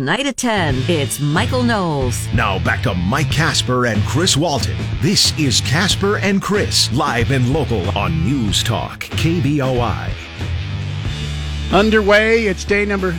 Night at 10, it's Michael Knowles. Now back to Mike Casper and Chris Walton. This is Casper and Chris, live and local on News Talk, KBOI. Underway, it's day number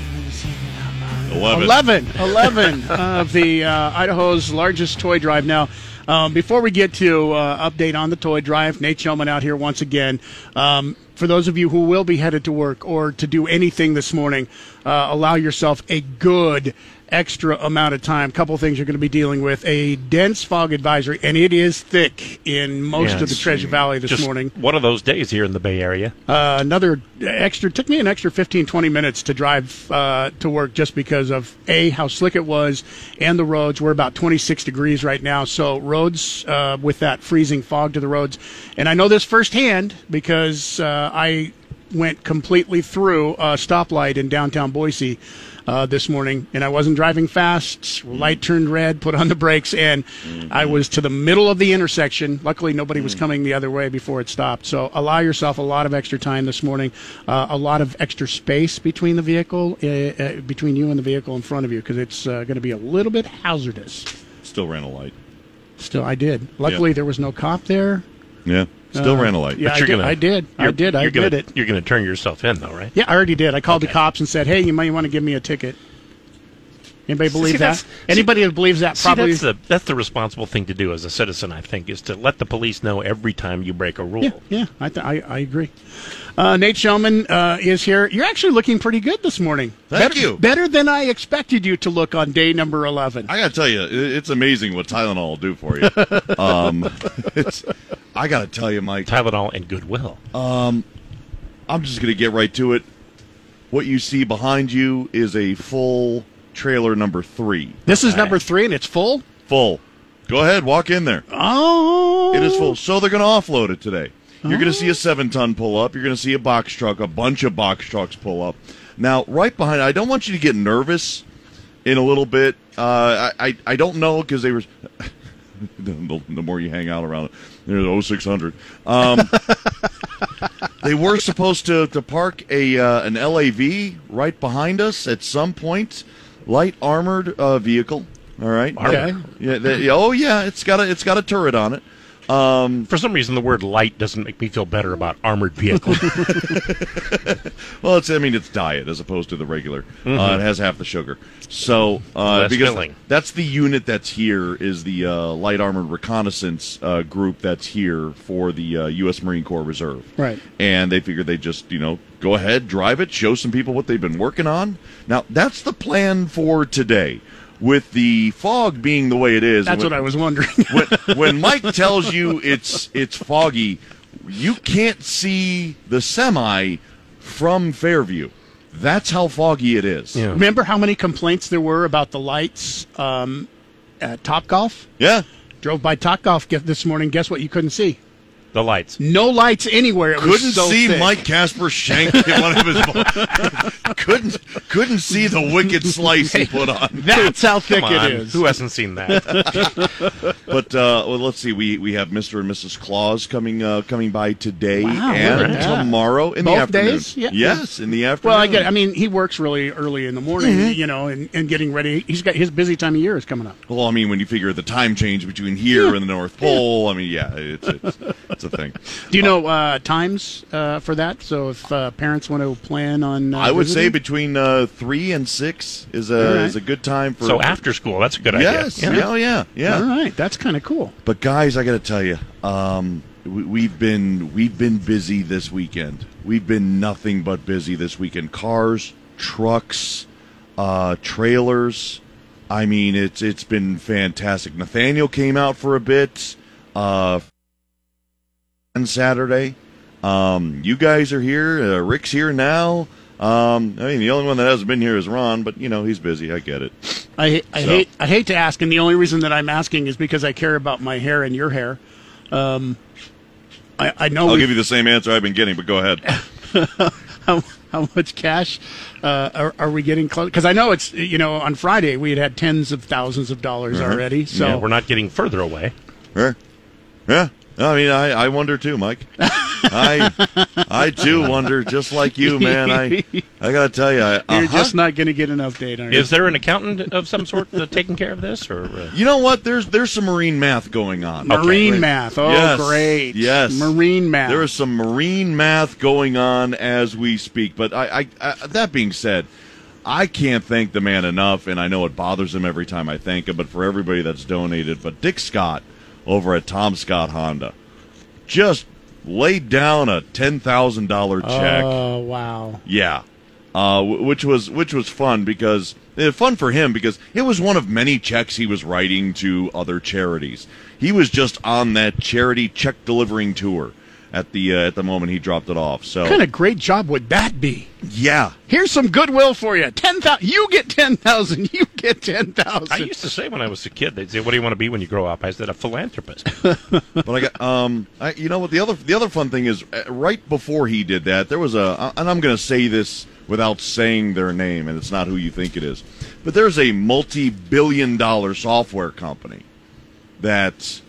11. 11, 11 of the uh, Idaho's largest toy drive. Now, um, before we get to uh, update on the toy drive, Nate Shellman out here once again. Um, for those of you who will be headed to work or to do anything this morning, uh, allow yourself a good extra amount of time. A couple things you're going to be dealing with a dense fog advisory, and it is thick in most Yeah, of the Treasure Valley this Just morning. one of those days here in the Bay Area. Uh, another extra took me an extra 15 20 minutes to drive uh, to work just because of a how slick it was and the roads we're about 26 degrees right now so roads uh, with that freezing fog to the roads and i know this firsthand because uh, i went completely through a stoplight in downtown boise uh, this morning, and I wasn't driving fast. Light turned red, put on the brakes, and I was to the middle of the intersection. Luckily, nobody was coming the other way before it stopped. So allow yourself a lot of extra time this morning, uh, a lot of extra space between the vehicle, uh, uh, between you and the vehicle in front of you, because it's uh, going to be a little bit hazardous. Still ran a light. Still, I did. Luckily, there was no cop there. Yeah. Still Uh, ran a light. Yeah, But I you're did. gonna- I did. I did. I you're admit gonna, it. You're going to turn yourself in, though, right? Yeah, I already did. I called the cops and said, "Hey, you might want to give me a ticket." Anybody believe See, that? that's- Anybody that believes that See, probably that's the that's the responsible thing to do as a citizen. I think is to let the police know every time you break a rule. Yeah, yeah, I, th- I, I agree. Uh, Nate Shellman uh, is here. You're actually looking pretty good this morning. Thank better, you. Better than I expected you to look on day number 11. I got to tell you, it's amazing what Tylenol will do for you. um, it's, I got to tell you, Mike, Tylenol and goodwill. I'm just going to get right to it. What you see behind you is a full trailer number three. this is number three, and it's full? Full. Go ahead, walk in there. Oh. It is full. So they're going to offload it today. You're going to see a seven ton pull up. You're going to see a box truck, a bunch of box trucks pull up. Now, right behind, I don't want you to get nervous in a little bit. Uh, I, I, I don't know because they were. the, the more you hang out around it, there's 0600. Um, they were supposed to, to park a uh, an LAV right behind us at some point, light armored uh, vehicle. All right. Okay. Yeah. they- oh yeah. It's got a it's got a turret on it. For some reason, the word light doesn't make me feel better about armored vehicles. Well, it's I mean it's diet as opposed to the regular. Uh, it has half the sugar, so uh, Less because filling. that's the unit that's here is the uh, light armored reconnaissance uh, group that's here for the uh, U.S. Marine Corps Reserve. Right. and they figured they just you know go ahead, drive it, show some people what they've been working on. Now that's the plan for today. With the fog being the way it is, That's when- what I was wondering. when, when Mike tells you it's it's foggy, you can't see the semi from Fairview. That's how foggy it is. Yeah. Remember how many complaints there were about the lights um, at Top Golf? Yeah. Drove by Top Golf this morning. Guess what? You couldn't see. The lights. No lights anywhere. It Couldn't so see thick. Mike Casper shank in one of his balls. couldn't couldn't see the wicked slice he put on. That's how thick Come on, it is. who hasn't seen that? But uh, well, let's see. We we have Mr. and Mrs. Claus coming uh, coming by today Wow, and look at that. tomorrow in Both the afternoon. days? Yeah. Yes, in the afternoon. Well, I get. I mean, he works really early in the morning, Mm-hmm. you know, and, and getting ready. He's got his busy time of year is coming up. Well, I mean, when you figure the time change between here and the North Pole, I mean, yeah, it's it's, it's a thing. Do you know uh, times uh, for that? So if uh, parents want to plan on, uh, I would say between uh, three and six is a All right. is a good time for. so after school, that's a good yes, idea. yeah, oh, yeah, yeah. All right, that's kind of cool. But guys, I got to tell you, um, we, we've been we've been busy this weekend. We've been nothing but busy this weekend. Cars, trucks, uh, trailers. I mean, it's it's been fantastic. Nathaniel came out for a bit uh, on Saturday. Um, you guys are here. Uh, Rick's here now. Um, I mean, the only one that hasn't been here is Ron, but you know he's busy. I get it. I I So- hate I hate to ask, and the only reason that I'm asking is because I care about my hair and your hair. Um, I, I know I'll give you the same answer I've been getting, but go ahead. how, how much cash uh, are, are we getting close? Because I know it's you know on Friday we had had tens of thousands of dollars Uh-huh. already. So Yeah, we're not getting further away. Sure. Yeah. I mean, I, I wonder too, Mike. I I too wonder, just like you, man. I I gotta tell you, I, You're uh-huh. just not going to get an update on Is there an accountant of some sort uh, taking care of this, or uh, You know what? There's there's some marine math going on. Marine Okay. math. Oh, Yes, great. Yes, Marine math. There is some marine math going on as we speak. But I, I, I, that being said, I can't thank the man enough, and I know it bothers him every time I thank him. But for everybody that's donated, but Dick Scott over at Tom Scott Honda just laid down a ten thousand dollar check. Oh, wow. Yeah, uh, which was which was fun because uh, fun for him because it was one of many checks he was writing to other charities. He was just on that charity check delivering tour at the uh, at the moment he dropped it off. So What kind of great job would that be? yeah, Here's some goodwill for you. 10,000. You get 10,000. You get 10,000. I used to say when I was a kid, they'd say, "What do you want to be when you grow up?" I said, "A philanthropist." but I got um, I, you know what the other the other fun thing is uh, right before he did that there was a and I'm going to say this without saying their name and it's not who you think it is, but there's a multi billion dollar software company that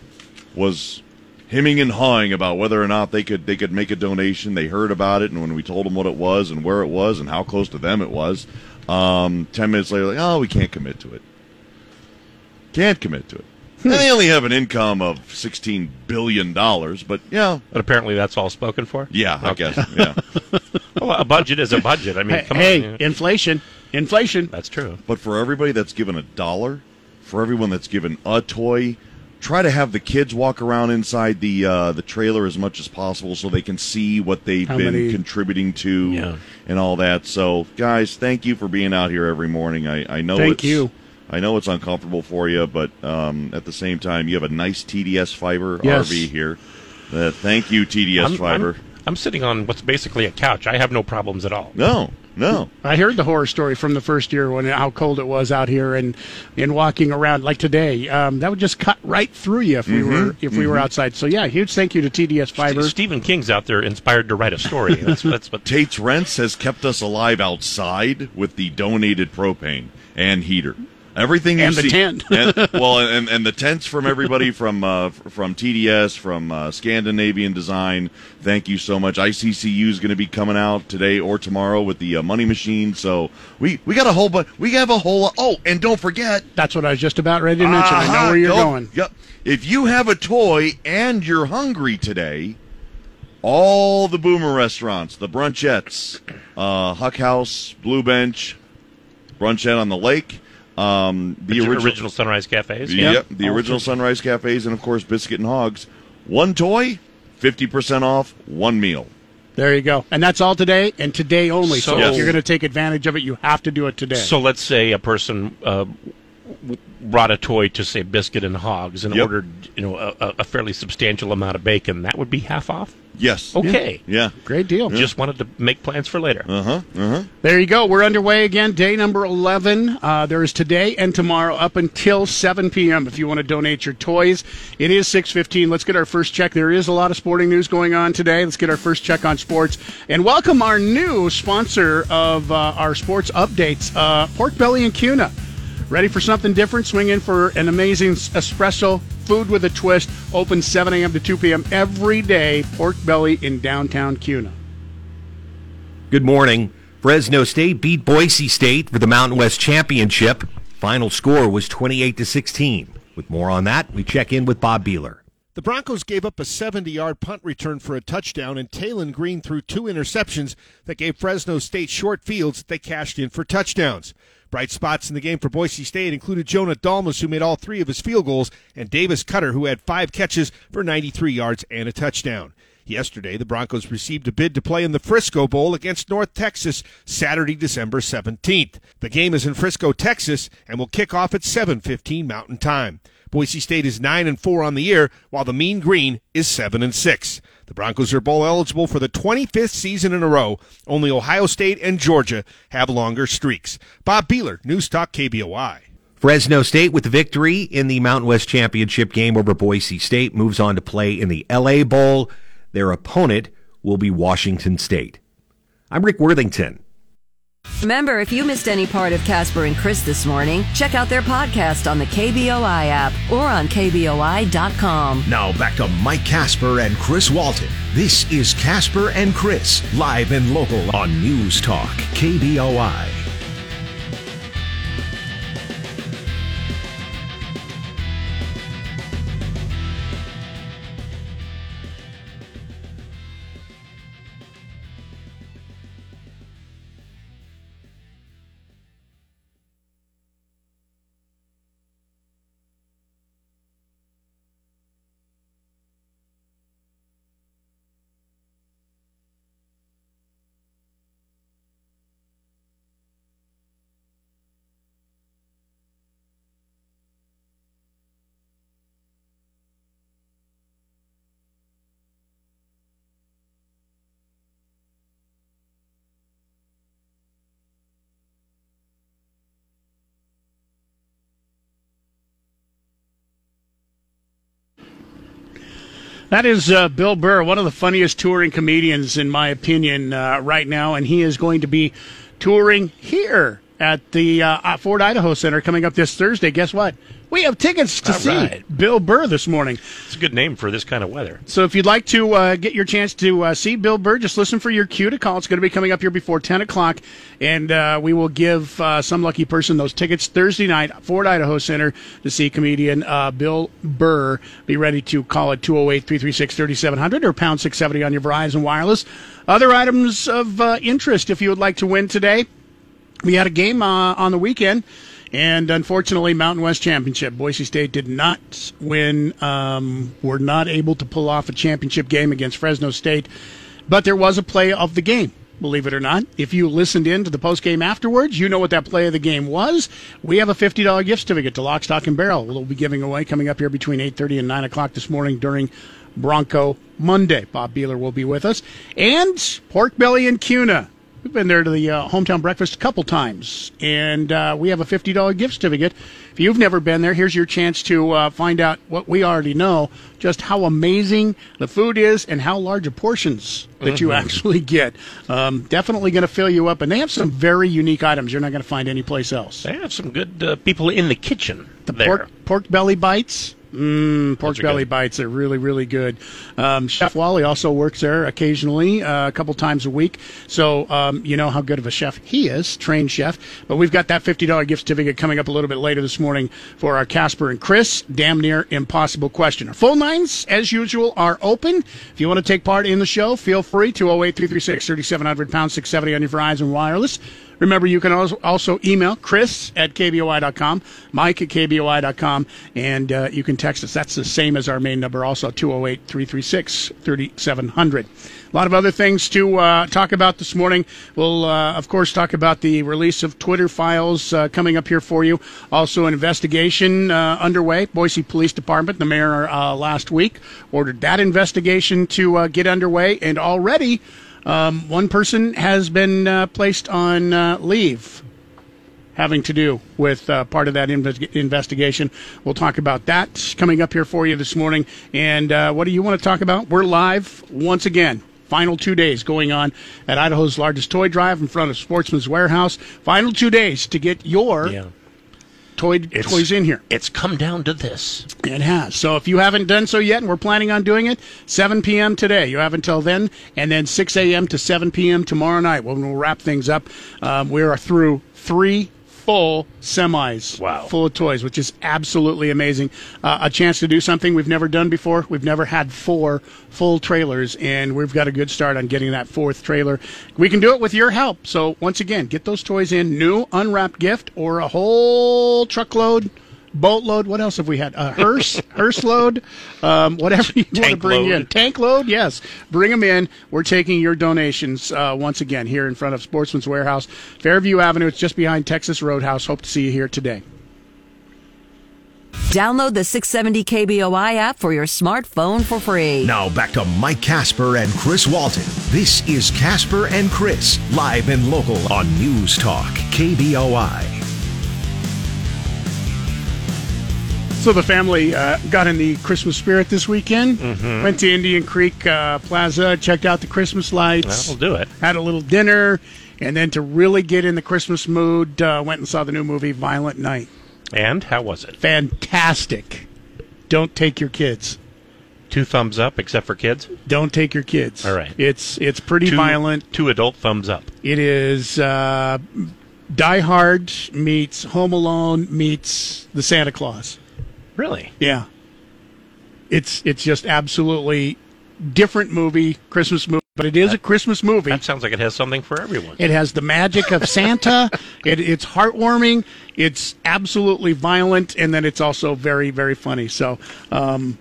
was hemming and hawing about whether or not they could they could make a donation. They heard about it, and when we told them what it was and where it was and how close to them it was, um, ten minutes later, like, oh, we can't commit to it. Can't commit to it. and they only have an income of sixteen billion dollars, but yeah, but apparently, that's all spoken for. yeah, I Okay. guess, yeah. Well, a budget is a budget. I mean, hey, come hey, on. yeah. inflation. Inflation. That's true. But for everybody that's given a dollar, for everyone that's given a toy, try to have the kids walk around inside the uh, the trailer as much as possible so they can see what they've How been many- contributing to Yeah. and all that. So, guys, thank you for being out here every morning. I, I know Thank it's, you. I know it's uncomfortable for you, but um, at the same time, you have a nice TDS fiber Yes. RV here. Uh, thank you, TDS I'm, fiber. I'm, I'm sitting on what's basically a couch. I have no problems at all. no, no. I heard the horror story from the first year when how cold it was out here and and walking around like today. Um, that would just cut right through you if we Mm-hmm. were if we were outside. So yeah, huge thank you to TDS Fiber. Stephen King's out there inspired to write a story. That's, that's what. Tate's Rents has kept us alive outside with the donated propane and heater. Everything you And the see, tent. and, well, and, and the tents from everybody from uh, from TDS, from uh, Scandinavian Design. Thank you so much. ICCU is going to be coming out today or tomorrow with the uh, money machine. So we we got a whole bunch. We have a whole. Oh, and don't forget, That's what I was just about ready to mention. I know uh-huh, where you're going. Yep. If you have a toy and you're hungry today, all the Boomer restaurants, the Brunchettes, uh, Huck House, Blue Bench, Brunchette on the Lake, um, the The original, original, Sunrise Cafes. Yep, the original three. Sunrise Cafes, and of course Biscuit and Hogs. One toy, fifty percent off, one meal. There you go. And that's all today and today only. So, So- if you're going to take advantage of it, you have to do it today. So let's say a person uh, w- brought a toy to say biscuit and hogs and Yep. ordered, you know, a, a fairly substantial amount of bacon. That would be half off. Yes. Okay. Yeah. Great deal. Just wanted to make plans for later. Uh huh. Uh huh. There you go. We're underway again. Day number 11. Uh, there is today and tomorrow up until 7 p.m. if you want to donate your toys. It is 6.15. Let's get our first check. There is a lot of sporting news going on today. Let's get our first check on sports. And welcome our new sponsor of uh, our sports updates, uh, Pork Belly and Kuna. Ready for something different? Swing in for an amazing espresso, food with a twist. Open 7 a.m. to 2 p.m. every day. Pork Belly in downtown Kuna. Good morning. Fresno State beat Boise State for the Mountain West Championship. Final score was 28 to 16. With more on that, we check in with Bob Behler. The Broncos gave up a 70 yard punt return for a touchdown, and Taylen Green threw two interceptions that gave Fresno State short fields that they cashed in for touchdowns. Bright spots in the game for Boise State included Jonah Dalmas, who made all three of his field goals, and Davis Koetter, who had five catches for 93 yards and a touchdown. Yesterday, the Broncos received a bid to play in the Frisco Bowl against North Texas Saturday, December 17th. The game is in Frisco, Texas, and will kick off at 7:15 Mountain Time. Boise State is 9 and 4 on the year, while the Mean Green is 7 and 6. The Broncos are bowl eligible for the 25th season in a row. Only Ohio State and Georgia have longer streaks. Bob Behler, News Talk KBOI. Fresno State with the victory in the Mountain West Championship game over Boise State moves on to play in the LA Bowl. Their opponent will be Washington State. I'm Rick Worthington. Remember, if you missed any part of Casper and Chris this morning, check out their podcast on the KBOI app or on KBOI.com. Now back to Mike Casper and Chris Walton. This is Casper and Chris, live and local on News Talk, KBOI. That is uh, Bill Burr, one of the funniest touring comedians, in my opinion, uh, right now. And he is going to be touring here at the uh, Ford Idaho Center coming up this Thursday. Guess what? We have tickets to All see right. Bill Burr this morning. It's a good name for this kind of weather. So if you'd like to uh, get your chance to uh, see Bill Burr, just listen for your cue to call. It's going to be coming up here before 10 o'clock, and uh, we will give uh, some lucky person those tickets Thursday night, at Ford Idaho Center, to see comedian uh, Bill Burr. Be ready to call at 208-336-3700 or pound 670 on your Verizon Wireless. Other items of uh, interest if you would like to win today. We had a game uh, on the weekend, and unfortunately, Mountain West Championship. Boise State did not win. Um, were not able to pull off a championship game against Fresno State, but there was a play of the game. Believe it or not, if you listened in to the post game afterwards, you know what that play of the game was. We have a fifty dollar gift certificate to Lock, Stock, and Barrel. We'll be giving away coming up here between eight thirty and nine o'clock this morning during Bronco Monday. Bob Behler will be with us, and pork belly and Kuna. We've been there to the uh, hometown breakfast a couple times, and uh, we have a fifty dollar gift certificate. If you've never been there, here's your chance to uh, find out what we already know: just how amazing the food is and how large of portions that you actually get. Um, definitely going to fill you up, and they have some very unique items you're not going to find anyplace else. They have some good uh, people in the kitchen The there. pork pork belly bites. Mmm, pork belly good. bites are really, really good. Um, chef Wally also works there occasionally, uh, a couple times a week. So um, you know how good of a chef he is, trained chef. But we've got that fifty dollar gift certificate coming up a little bit later this morning for our Casper and Chris damn near impossible question. Our phone lines, as usual, are open. If you want to take part in the show, feel free to 08 336 3700 pound 670 on your Verizon Wireless. Remember, you can also, email Chris at KBOI.com, Mike at KBOI.com, and uh, you can text us. That's the same as our main number, also 208 336 3700. A lot of other things to uh, talk about this morning. We'll, uh, of course, talk about the release of Twitter files uh, coming up here for you. Also, an investigation uh, underway. Boise Police Department, the mayor uh, last week ordered that investigation to uh, get underway, and already um, one person has been uh, placed on uh, leave having to do with uh, part of that inves- investigation. We'll talk about that coming up here for you this morning. And uh, what do you want to talk about? We're live once again. Final two days going on at Idaho's largest toy drive in front of Sportsman's Warehouse. Final two days to get your Yeah. Toy, toys in here. It's come down to this. It has. So if you haven't done so yet, and we're planning on doing it, 7 p.m. today. You have until then, and then 6 a.m. to 7 p.m. tomorrow night when we'll wrap things up. Um, we are through three full semis Wow. full of toys, which is absolutely amazing. Uh, a chance to do something we've never done before. We've never had four full trailers, and we've got a good start on getting that fourth trailer. We can do it with your help. So once again, get those toys in, new unwrapped gift, or a whole truckload. Boatload. What else have we had? A hearse, hearse load, um, whatever you want to bring load. in. Tank load, yes. Bring them in. We're taking your donations uh, once again here in front of Sportsman's Warehouse, Fairview Avenue. It's just behind Texas Roadhouse. Hope to see you here today. Download the 670 KBOI app for your smartphone for free. Now back to Mike Casper and Chris Walton. This is Casper and Chris, live and local on News Talk, KBOI. So the family uh, got in the Christmas spirit this weekend. Went to Indian Creek uh, Plaza, checked out the Christmas lights. Well, we'll do it. Had a little dinner, And then to really get in the Christmas mood, uh, went and saw the new movie Violent Night. And how was it? Fantastic. Don't take your kids. Two thumbs up, except for kids. Don't take your kids. All right. It's it's pretty Two, violent. Two adult thumbs up. It is uh, Die Hard meets Home Alone meets the Santa Claus. Really? Yeah. It's it's just absolutely different movie, Christmas movie, but it is a Christmas movie. That sounds like it has something for everyone. It has the magic of Santa. it, it's heartwarming. It's absolutely violent, and then it's also very, very funny. So, um,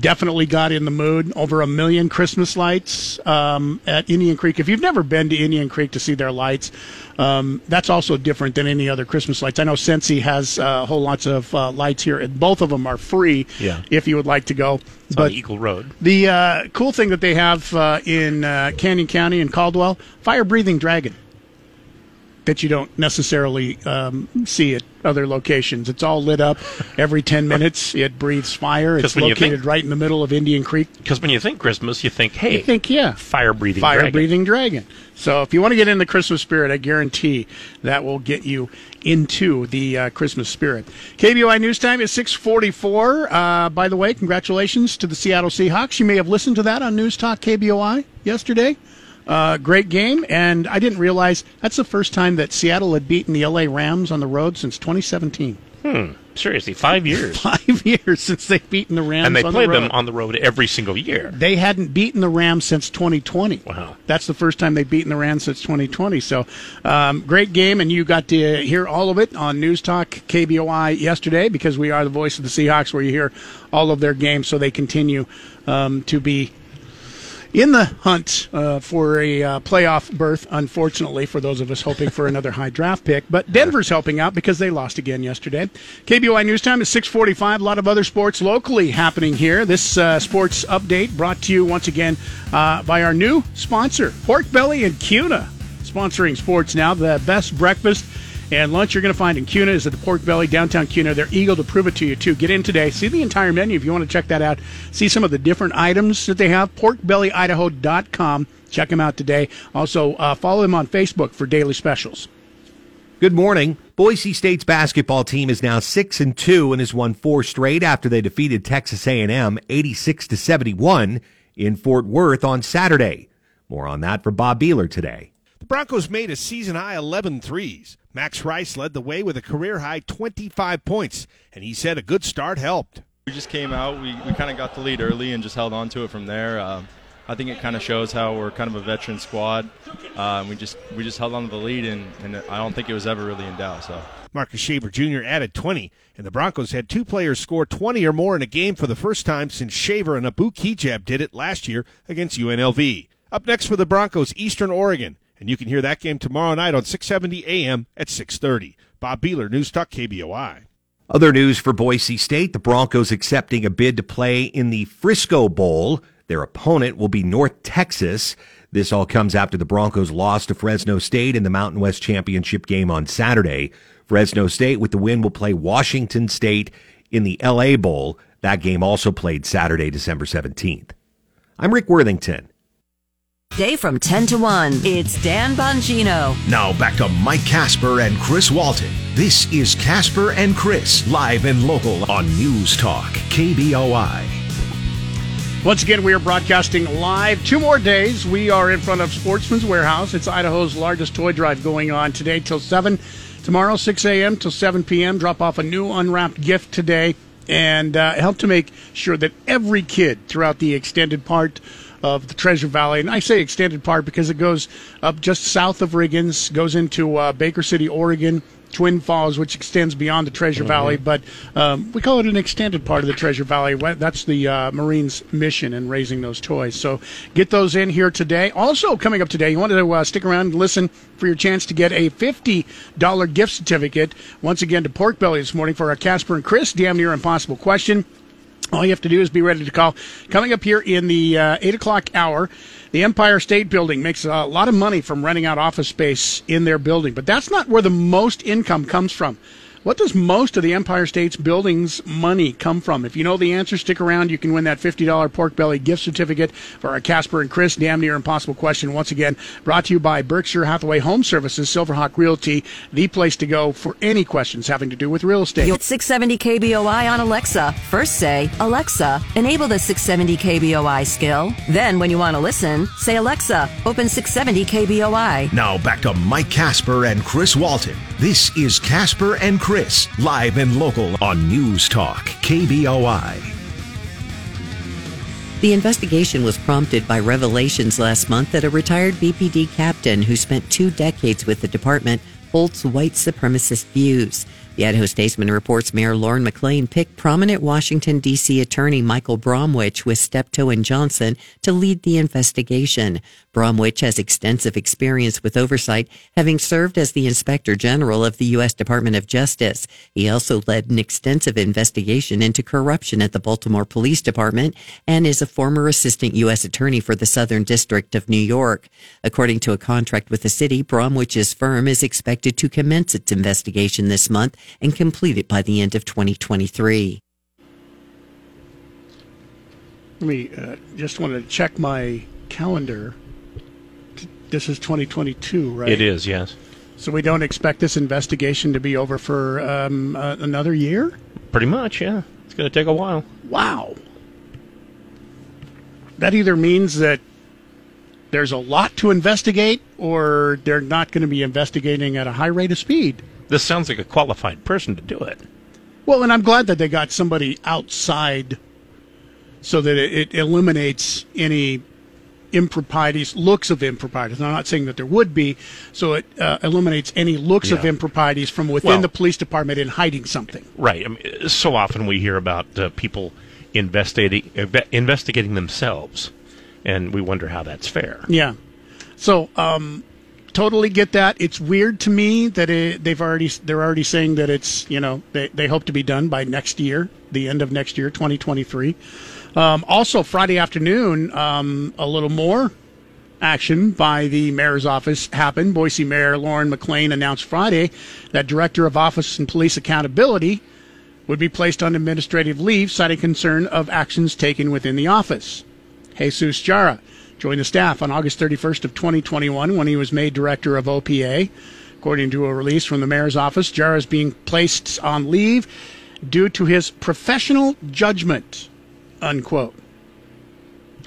definitely got in the mood. Over a million Christmas lights um, at Indian Creek. If you've never been to Indian Creek to see their lights, um, that's also different than any other Christmas lights. I know Sensi has uh, whole lots of uh, lights here, and both of them are free. Yeah. If you would like to go, It's but on Eagle Road. the uh, cool thing that they have uh, in uh, Canyon County and Caldwell, fire breathing dragon that you don't necessarily um, see at other locations. It's all lit up every 10 minutes. It breathes fire. It's located think- right in the middle of Indian Creek. Because when you think Christmas, you think, hey, I think, yeah, fire breathing fire dragon. breathing dragon. So if you want to get in the Christmas spirit, I guarantee that will get you into the uh, Christmas spirit. KBOI News Time is 644. Uh, by the way, congratulations to the Seattle Seahawks. You may have listened to that on News Talk KBOI yesterday. Uh, great game, and I didn't realize that's the first time that Seattle had beaten the LA Rams on the road since 2017. Hmm. Seriously, five years. Five years since they've beaten the Rams and they played the them on the road every single year. They hadn't beaten the Rams since 2020. Wow. That's the first time they've beaten the Rams since 2020. So, um, great game, and you got to hear all of it on News Talk KBOI yesterday because we are the voice of the Seahawks, where you hear all of their games. So they continue um, to be in the hunt uh, for a uh, playoff berth, unfortunately, for those of us hoping for another high draft pick. But Denver's helping out because they lost again yesterday. KBOI News Time is 645. A lot of other sports locally happening here. This uh, sports update brought to you once again uh, by our new sponsor, Pork Belly and Kuna. Sponsoring sports now. The best breakfast and lunch you're going to find in Kuna is at the Pork Belly, downtown Kuna. They're eager to prove it to you, too. Get in today. See the entire menu if you want to check that out. See some of the different items that they have. PorkBellyIdaho.com. Check them out today. Also, uh, follow them on Facebook for daily specials. Good morning. Boise State's basketball team is now 6 and 2 and has won four straight after they defeated Texas A&M 86 to 71 in Fort Worth on Saturday. More on that for Bob Behler today. The Broncos made a season high 11 threes. Max Rice led the way with a career high 25 points, and he said a good start helped. We just came out. We, we kind of got the lead early and just held on to it from there. Uh, I think it kind of shows how we're kind of a veteran squad. Uh, we just we just held on to the lead, and, and I don't think it was ever really in doubt. So Marcus Shaver Jr. added 20, and the Broncos had two players score 20 or more in a game for the first time since Shaver and Abu Kigab did it last year against UNLV. Up next for the Broncos, Eastern Oregon, and you can hear that game tomorrow night on 670 AM at 630. Bob Behler, News Talk KBOI. Other news for Boise State the Broncos accepting a bid to play in the Frisco Bowl. Their opponent will be North Texas. This all comes after the Broncos lost to Fresno State in the Mountain West Championship game on Saturday. Fresno State, with the win, will play Washington State in the LA Bowl. That game also played Saturday, December 17th. I'm Rick Worthington. Day from 10 to 1. It's Dan Bongino. Now back to Mike Casper and Chris Walton. This is Casper and Chris, live and local on News Talk, KBOI. Once again, we are broadcasting live. Two more days. We are in front of Sportsman's Warehouse. It's Idaho's largest toy drive going on today till 7. Tomorrow, 6 a.m. till 7 p.m. Drop off a new unwrapped gift today and uh, help to make sure that every kid throughout the extended part of the Treasure Valley, and I say extended part because it goes up just south of Riggins, goes into uh, Baker City, Oregon, Twin Falls, which extends beyond the Treasure Valley, but um, we call it an extended part of the Treasure Valley. That's the uh, Marines' mission in raising those toys. So get those in here today. Also, coming up today, you want to uh, stick around and listen for your chance to get a $50 gift certificate, once again, to Pork Belly this morning for our Casper and Chris Damn Near Impossible question. All you have to do is be ready to call. Coming up here in the uh, 8 o'clock hour, the Empire State Building makes a lot of money from renting out office space in their building, but that's not where the most income comes from. What does most of the Empire State's buildings money come from? If you know the answer, stick around. You can win that $50 pork belly gift certificate for our Casper and Chris damn near impossible question. Once again, brought to you by Berkshire Hathaway Home Services, Silverhawk Realty, the place to go for any questions having to do with real estate. 670 KBOI on Alexa. First say, Alexa, enable the 670 KBOI skill. Then, when you want to listen, say, Alexa, open 670 KBOI. Now back to Mike Casper and Chris Walton. This is Casper and Chris, live and local on News Talk, KBOI. The investigation was prompted by revelations last month that a retired BPD captain who spent two decades with the department holds white supremacist views. The Idaho Statesman reports Mayor Lauren McLean picked prominent Washington, D.C. attorney Michael Bromwich with Steptoe and Johnson to lead the investigation. Bromwich has extensive experience with oversight, having served as the Inspector General of the U.S. Department of Justice. He also led an extensive investigation into corruption at the Baltimore Police Department and is a former Assistant U.S. Attorney for the Southern District of New York. According to a contract with the city, Bromwich's firm is expected to commence its investigation this month and complete it by the end of 2023. Let me uh, just want to check my calendar. This is 2022, right? It is, yes. So we don't expect this investigation to be over for um, uh, another year? Pretty much, yeah. It's going to take a while. Wow. That either means that there's a lot to investigate or they're not going to be investigating at a high rate of speed. This sounds like a qualified person to do it. Well, and I'm glad that they got somebody outside so that it, it eliminates any improprieties, looks of improprieties. I'm not saying that there would be, so it uh, eliminates any looks of improprieties from within Well- the police department in hiding something. Right. I mean, so often we hear about uh, people investigating investigating themselves, and we wonder how that's fair. Yeah. So, um, totally get that. It's weird to me that it, they've already they're already saying that it's you know they they hope to be done by next year, the end of next year, 2023. Um, also, Friday afternoon, um, a little more action by the mayor's office happened. Boise Mayor Lauren McLean announced Friday that Director of Office and Police Accountability would be placed on administrative leave, citing concern of actions taken within the office. Jesus Jara joined the staff on August 31st of 2021 when he was made director of OPA. According to a release from the mayor's office, Jara is being placed on leave due to his professional judgment, unquote.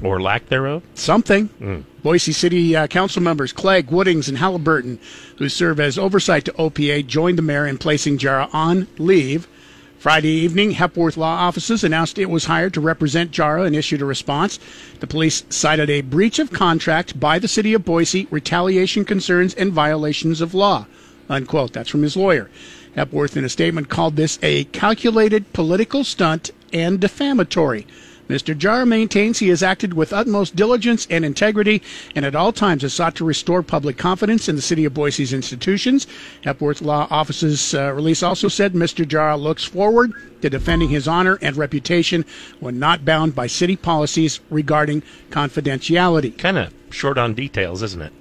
Or lack thereof. Something. Boise City uh, Council members Clegg, Woodings, and Hallyburton, who serve as oversight to OPA, joined the mayor in placing Jara on leave. Friday evening, Hepworth Law Offices announced it was hired to represent Jara and issued a response. The police cited a breach of contract by the city of Boise, retaliation concerns, and violations of law. Unquote. That's from his lawyer. Hepworth, in a statement, called this a calculated political stunt and defamatory. Mr. Jar maintains he has acted with utmost diligence and integrity and at all times has sought to restore public confidence in the city of Boise's institutions. Hepworth Law Office's uh, release also said Mr. Jar looks forward to defending his honor and reputation when not bound by city policies regarding confidentiality. Kind of short on details, isn't it?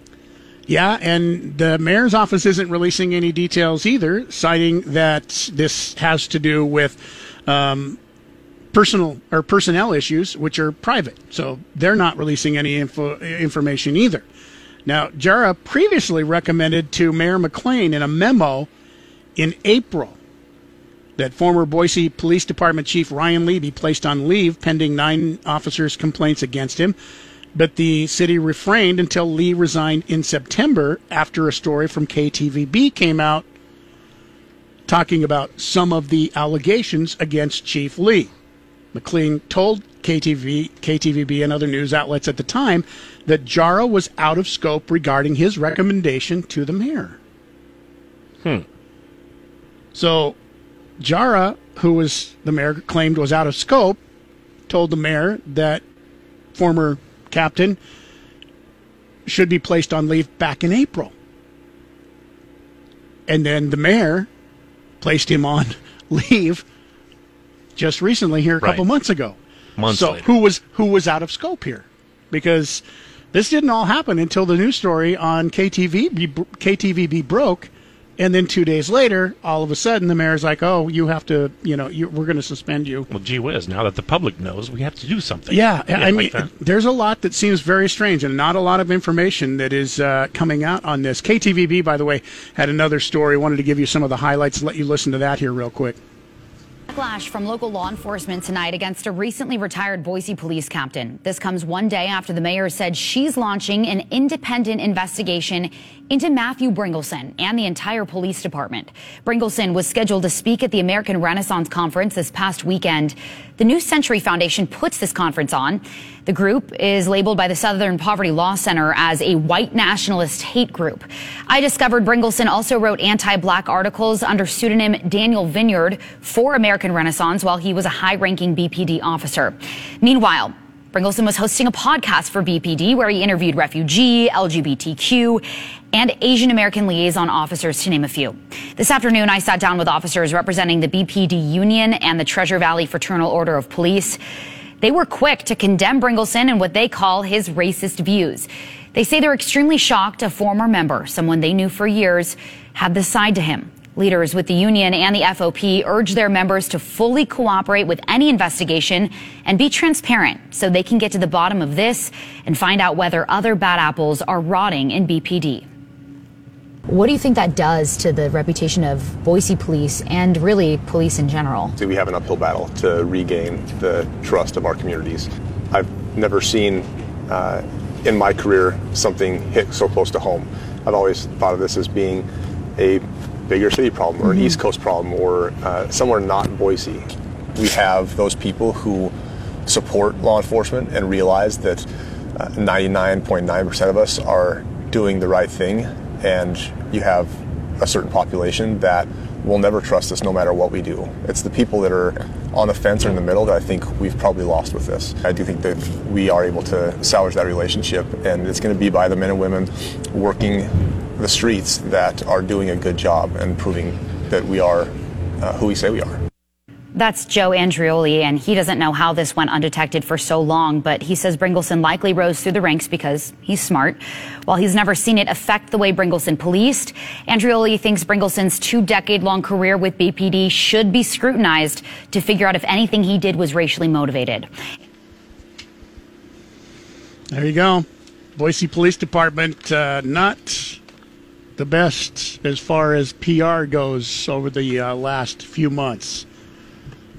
Yeah, and the mayor's office isn't releasing any details either, citing that this has to do with um, personal or personnel issues, which are private. So they're not releasing any info, information either. Now, Jara previously recommended to Mayor McLean in a memo in April that former Boise Police Department Chief Ryan Lee be placed on leave pending nine officers' complaints against him. But the city refrained until Lee resigned in September after a story from KTVB came out talking about some of the allegations against Chief Lee. McLean told KTV, KTVB and other news outlets at the time that Jara was out of scope regarding his recommendation to the mayor. Hmm. So Jara, who was the mayor claimed was out of scope, told the mayor that former captain should be placed on leave back in April. And then the mayor placed him on leave just recently here a couple months ago. Months so later. who was who was out of scope here? Because this didn't all happen until the news story on KTV KTVB broke And then two days later, all of a sudden, the mayor's like, "Oh, you have to, you know, you, we're going to suspend you." Well, gee whiz! Now that the public knows, we have to do something. Yeah, I like mean, that. there's a lot that seems very strange, and not a lot of information that is uh, coming out on this. KTVB, by the way, had another story. Wanted to give you some of the highlights. Let you listen to that here real quick. Backlash from local law enforcement tonight against a recently retired Boise police captain. This comes one day after the mayor said she's launching an independent investigation into Matthew Bryngelson and the entire police department. Bryngelson was scheduled to speak at the American Renaissance Conference this past weekend. The New Century Foundation puts this conference on. The group is labeled by the Southern Poverty Law Center as a white nationalist hate group. I discovered Bryngelson also wrote anti-black articles under pseudonym Daniel Vineyard for American Renaissance while he was a high-ranking BPD officer. Meanwhile, Bryngelson was hosting a podcast for BPD where he interviewed refugee, LGBTQ, and Asian American liaison officers, to name a few. This afternoon, I sat down with officers representing the BPD Union and the Treasure Valley Fraternal Order of Police. They were quick to condemn Bryngelson and what they call his racist views. They say they're extremely shocked a former member, someone they knew for years, had this side to him. Leaders with the union and the FOP urge their members to fully cooperate with any investigation and be transparent so they can get to the bottom of this and find out whether other bad apples are rotting in BPD. What do you think that does to the reputation of Boise police and really police in general? Do we have an uphill battle to regain the trust of our communities. I've never seen uh, in my career something hit so close to home. I've always thought of this as being a bigger city problem or an East Coast problem or uh, somewhere not Boise. We have those people who support law enforcement and realize that uh, 99.9% of us are doing the right thing, and you have a certain population that will never trust us no matter what we do. It's the people that are on the fence or in the middle that I think we've probably lost with this. I do think that we are able to salvage that relationship, and it's going to be by the men and women working the streets that are doing a good job and proving that we are uh, who we say we are. That's Joe Andrioli, and he doesn't know how this went undetected for so long, but he says Bryngelson likely rose through the ranks because he's smart. While he's never seen it affect the way Bryngelson policed, Andrioli thinks Bryngelson's two decade long career with BPD should be scrutinized to figure out if anything he did was racially motivated. There you go. Boise Police Department, uh, not the best as far as PR goes over the uh, last few months.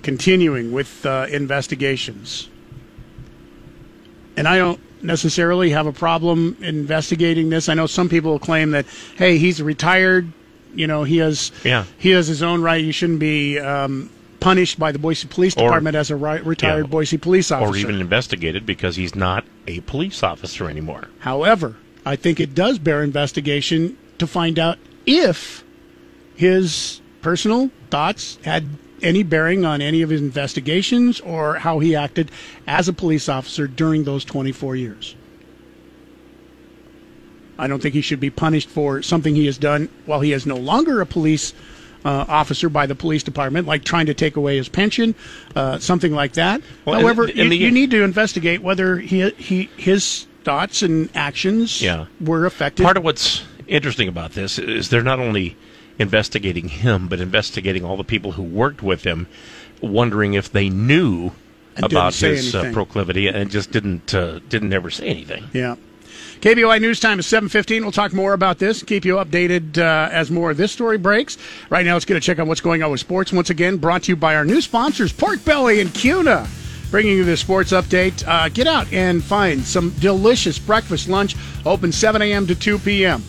Continuing with uh, investigations. And I don't necessarily have a problem investigating this. I know some people claim that, hey, he's retired. You know, he has Yeah. he has his own right. He shouldn't be um, punished by the Boise Police Or- Department as a ri- retired Yeah. Boise police officer. or even investigated because he's not a police officer anymore. However, I think it does bear investigation to find out if his personal thoughts had any bearing on any of his investigations or how he acted as a police officer during those 24 years. I don't think he should be punished for something he has done while he is no longer a police uh, officer by the police department, like trying to take away his pension, uh, something like that. Well, and- However, and you, the- you need to investigate whether he, he his thoughts and actions Yeah. were affected. Part of what's interesting about this is they're not only investigating him, but investigating all the people who worked with him, wondering if they knew And about his uh, proclivity and just didn't uh, didn't ever say anything. Yeah. KBOI News Time is 7.15. We'll talk more about this, keep you updated uh, as more of this story breaks. Right now, let's get a check on what's going on with sports. Once again, brought to you by our new sponsors, Pork Belly and Kuna. Bringing you the sports update. Uh, get out and find some delicious breakfast lunch. Open 7 a.m. to 2 p.m.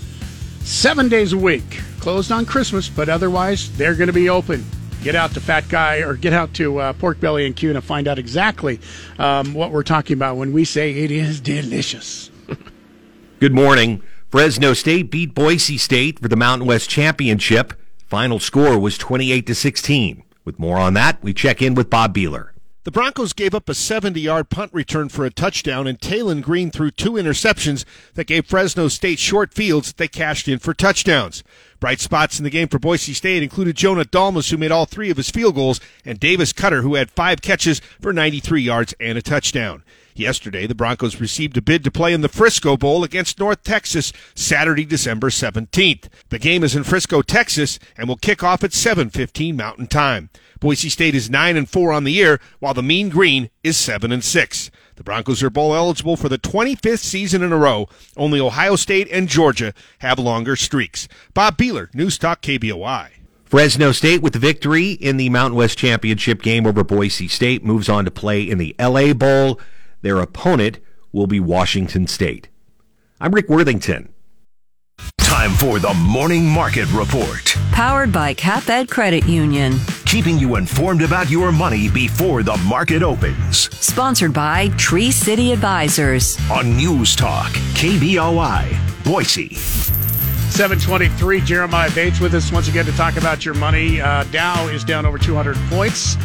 Seven days a week. Closed on Christmas, but otherwise, they're going to be open. Get out to Fat Guy or get out to uh, Pork Belly and Q to Find out exactly um, what we're talking about when we say it is delicious. Good morning. Fresno State beat Boise State for the Mountain West Championship. Final score was 28 to 16. With more on that, we check in with Bob Behler. The Broncos gave up a 70 yard punt return for a touchdown, and Taylen Green threw two interceptions that gave Fresno State short fields that they cashed in for touchdowns. Bright spots in the game for Boise State included Jonah Dalmas, who made all three of his field goals, and Davis Koetter, who had five catches for 93 yards and a touchdown. Yesterday, the Broncos received a bid to play in the Frisco Bowl against North Texas Saturday, December 17th. The game is in Frisco, Texas, and will kick off at 7:15 Mountain Time. Boise State is 9 and 4 on the year, while the Mean Green is 7 and 6. The Broncos are bowl eligible for the 25th season in a row. Only Ohio State and Georgia have longer streaks. Bob Behler, News Talk KBOI. Fresno State with the victory in the Mountain West Championship game over Boise State moves on to play in the LA Bowl. Their opponent will be Washington State. I'm Rick Worthington. Time for the Morning Market Report. Powered by CapEd Credit Union. Keeping you informed about your money before the market opens. Sponsored by Tree City Advisors. On News Talk, KBOI, Boise. 723, Jeremiah Bates with us once again to talk about your money. Uh, Dow is down over 200 points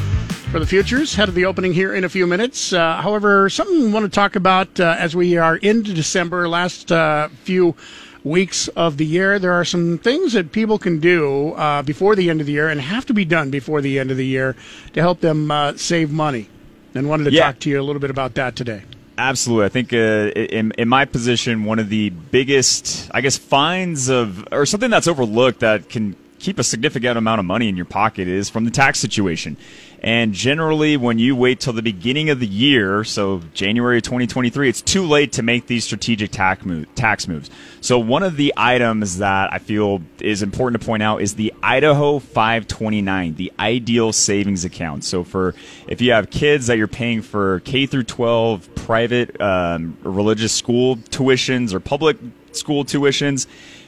for the futures. Head of the opening here in a few minutes. Uh, however, something we want to talk about uh, as we are into December, last uh, few weeks of the year. There are some things that people can do uh, before the end of the year and have to be done before the end of the year to help them uh, save money. And wanted to Yeah. talk to you a little bit about that today. Absolutely. I think uh, in, in my position, one of the biggest, I guess, fines of, or something that's overlooked that can keep a significant amount of money in your pocket is from the tax situation. And generally, when you wait till the beginning of the year, so January 2023, it's too late to make these strategic tax, tax moves. So, one of the items that I feel is important to point out is the Idaho 529, the IDeal savings account. So, for if you have kids that you're paying for K through 12 private um, religious school tuitions or public school tuitions,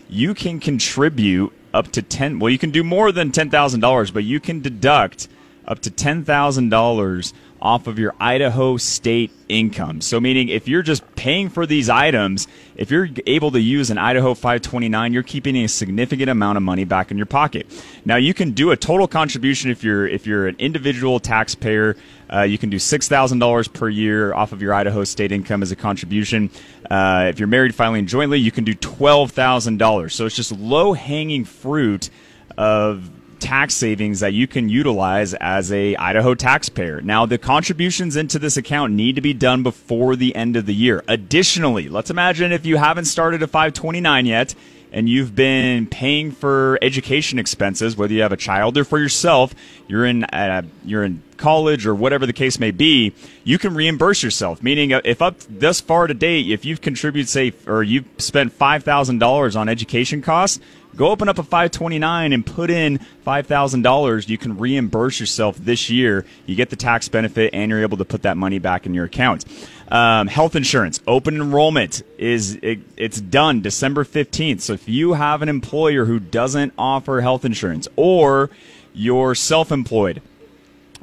you can contribute up to 10 well you can do more than $10,000 but you can deduct up to $10,000 off of your Idaho state income. So meaning if you're just paying for these items, if you're able to use an Idaho 529, you're keeping a significant amount of money back in your pocket. Now you can do a total contribution if you're if you're an individual taxpayer, uh, you can do six thousand dollars per year off of your Idaho state income as a contribution. Uh, if you're married filing jointly, you can do twelve thousand dollars. So it's just low hanging fruit of tax savings that you can utilize as a Idaho taxpayer. Now, the contributions into this account need to be done before the end of the year. Additionally, let's imagine if you haven't started a 529 yet and you've been paying for education expenses, whether you have a child or for yourself, you're in uh, you're in college or whatever the case may be, you can reimburse yourself. Meaning, uh, if up thus far to date, if you've contributed, say, or you've spent five thousand dollars on education costs, go open up a 529 and put in $5,000. You can reimburse yourself this year. You get the tax benefit and you're able to put that money back in your account. Um, health insurance, open enrollment is it, it's done December 15th. So if you have an employer who doesn't offer health insurance or you're self-employed,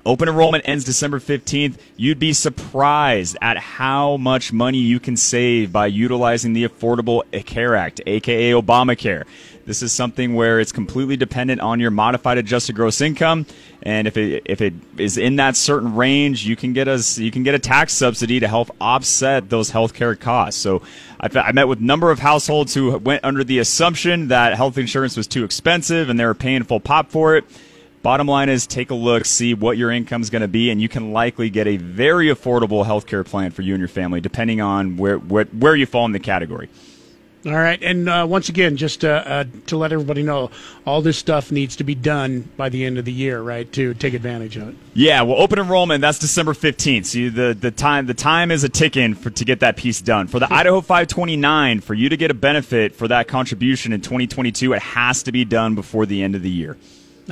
Open enrollment ends December 15th. You'd be surprised at how much money you can save by utilizing the Affordable Care Act, aka Obamacare. This is something where it's completely dependent on your modified adjusted gross income, and if it if it is in that certain range, you can get a you can get a tax subsidy to help offset those healthcare costs. So, I, I met with a number of households who went under the assumption that health insurance was too expensive and they were paying full pop for it. Bottom line is take a look, see what your income is going to be, and you can likely get a very affordable healthcare plan for you and your family, depending on where where, where you fall in the category. All right, and uh, once again, just uh, uh, to let everybody know, all this stuff needs to be done by the end of the year, right? To take advantage of it. Yeah, well, open enrollment that's December fifteenth. So you, the the time the time is a ticking for to get that piece done. For the Idaho 529, for you to get a benefit for that contribution in 2022, it has to be done before the end of the year.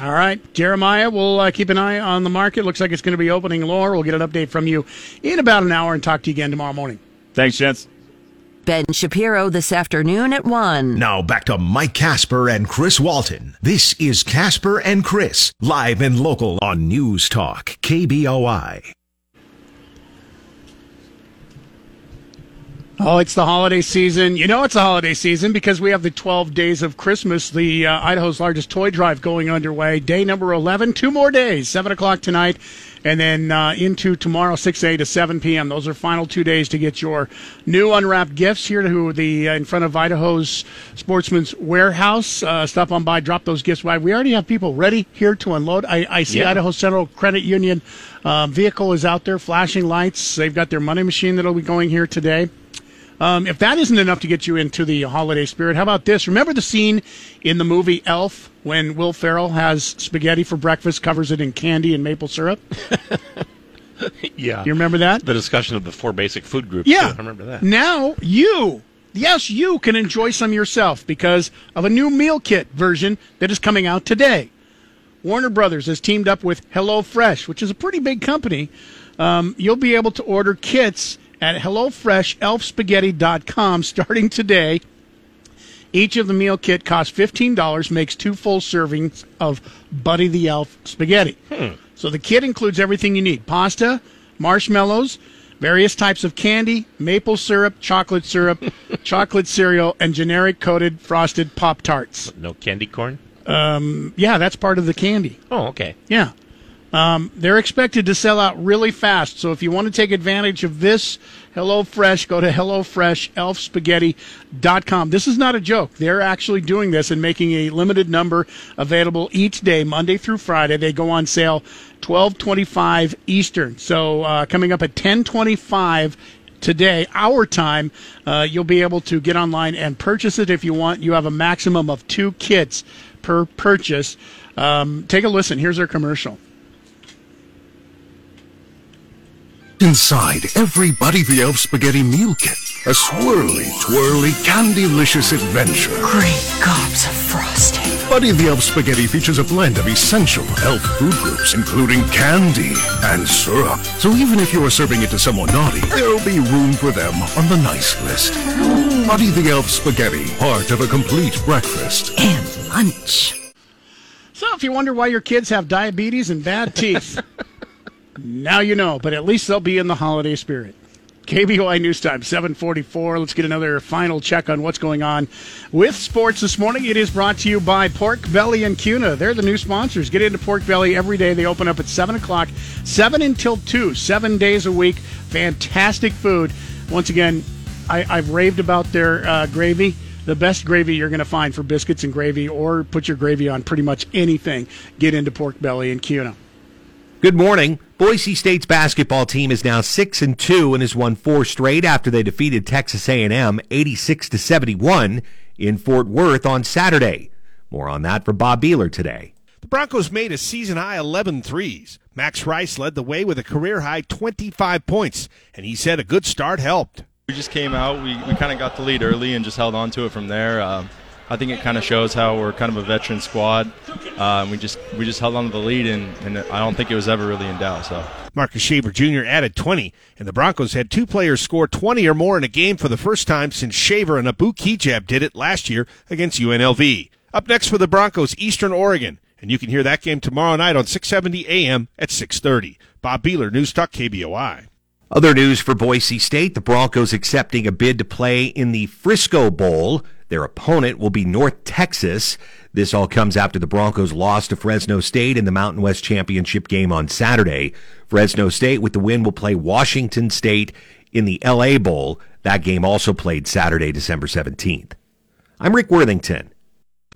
All right, Jeremiah, we'll uh, keep an eye on the market. Looks like it's going to be opening lower. We'll get an update from you in about an hour and talk to you again tomorrow morning. Thanks, gents. Ben Shapiro this afternoon at 1. Now back to Mike Casper and Chris Walton. This is Casper and Chris, live and local on News Talk, KBOI. Oh, it's the holiday season. You know it's the holiday season because we have the 12 days of Christmas, the uh, Idaho's largest toy drive going underway. Day number 11, two more days, 7 o'clock tonight, and then uh, into tomorrow, 6 a to 7 p.m. Those are final two days to get your new unwrapped gifts here to the uh, in front of Idaho's Sportsman's Warehouse. Uh, stop on by, drop those gifts by. We already have people ready here to unload. I, I see Yeah. Idaho Central Credit Union um, vehicle is out there flashing lights. They've got their money machine that'll be going here today. Um, if that isn't enough to get you into the holiday spirit, how about this? Remember the scene in the movie Elf when Will Ferrell has spaghetti for breakfast, covers it in candy and maple syrup? Yeah. You remember that? The discussion of the four basic food groups. Yeah. too. I remember that. Now you, yes, you can enjoy some yourself because of a new meal kit version that is coming out today. Warner Brothers has teamed up with HelloFresh, which is a pretty big company. Um, you'll be able to order kits at HelloFresh.elfspaghetti.com starting today. Each of the meal kit costs $15, makes two full servings of Buddy the Elf spaghetti. So the kit includes everything you need pasta, marshmallows, various types of candy, maple syrup, chocolate syrup, chocolate cereal, and generic coated frosted Pop Tarts. No candy corn. Um, yeah, that's part of the candy. Oh, okay. Yeah. Um, they're expected to sell out really fast. So if you want to take advantage of this HelloFresh, go to HelloFresh.elfspaghetti.com. This is not a joke. They're actually doing this and making a limited number available each day, Monday through Friday. They go on sale 1225 Eastern. So uh, coming up at 1025 today, our time, uh, you'll be able to get online and purchase it if you want. You have a maximum of two kits per purchase. Um, take a listen. Here's our commercial. Inside every Buddy the Elf Spaghetti meal kit, a swirly, twirly, candy-licious adventure. Great gobs of frosting. Buddy the Elf Spaghetti features a blend of essential elf food groups, including candy and syrup. So even if you are serving it to someone naughty, there'll be room for them on the nice list. Buddy the Elf Spaghetti, part of a complete breakfast. And lunch. So if you wonder why your kids have diabetes and bad teeth, now you know, but at least they'll be in the holiday spirit. KBOI News Time, 744. Let's get another final check on what's going on with sports this morning. It is brought to you by Pork Belly and Kuna. They're the new sponsors. Get into Pork Belly every day. They open up at 7 o'clock, 7 until 2, seven days a week. Fantastic food. Once again, I, I've raved about their uh, gravy. The best gravy you're going to find for biscuits and gravy, or put your gravy on pretty much anything. Get into Pork Belly and Kuna. Good morning. Boise State's basketball team is now 6 and 2 and has won four straight after they defeated Texas A&M 86 to 71 in Fort Worth on Saturday. More on that for Bob Behler today. The Broncos made a season high 11 threes. Max Rice led the way with a career high 25 points, and he said a good start helped. We just came out. We, we kind of got the lead early and just held on to it from there. Um, I think it kind of shows how we're kind of a veteran squad. Uh, we just we just held on to the lead, and, and I don't think it was ever really in doubt. So Marcus Shaver Jr. added 20, and the Broncos had two players score 20 or more in a game for the first time since Shaver and Abu Kigab did it last year against UNLV. Up next for the Broncos, Eastern Oregon, and you can hear that game tomorrow night on 670 AM at 630. Bob Behler, News Talk KBOI. Other news for Boise State, the Broncos accepting a bid to play in the Frisco Bowl. Their opponent will be North Texas. This all comes after the Broncos lost to Fresno State in the Mountain West Championship game on Saturday. Fresno State with the win will play Washington State in the LA Bowl. That game also played Saturday, December 17th. I'm Rick Worthington.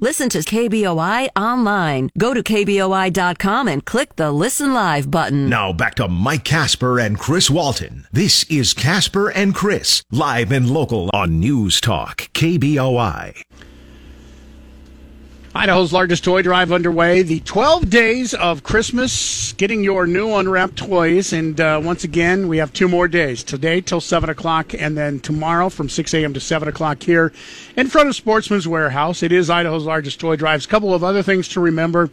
Listen to KBOI online. Go to KBOI.com and click the Listen Live button. Now back to Mike Casper and Chris Walton. This is Casper and Chris, live and local on News Talk, KBOI. Idaho's largest toy drive underway. The 12 days of Christmas, getting your new unwrapped toys. And uh, once again, we have two more days today till 7 o'clock, and then tomorrow from 6 a.m. to 7 o'clock here in front of Sportsman's Warehouse. It is Idaho's largest toy drive. A couple of other things to remember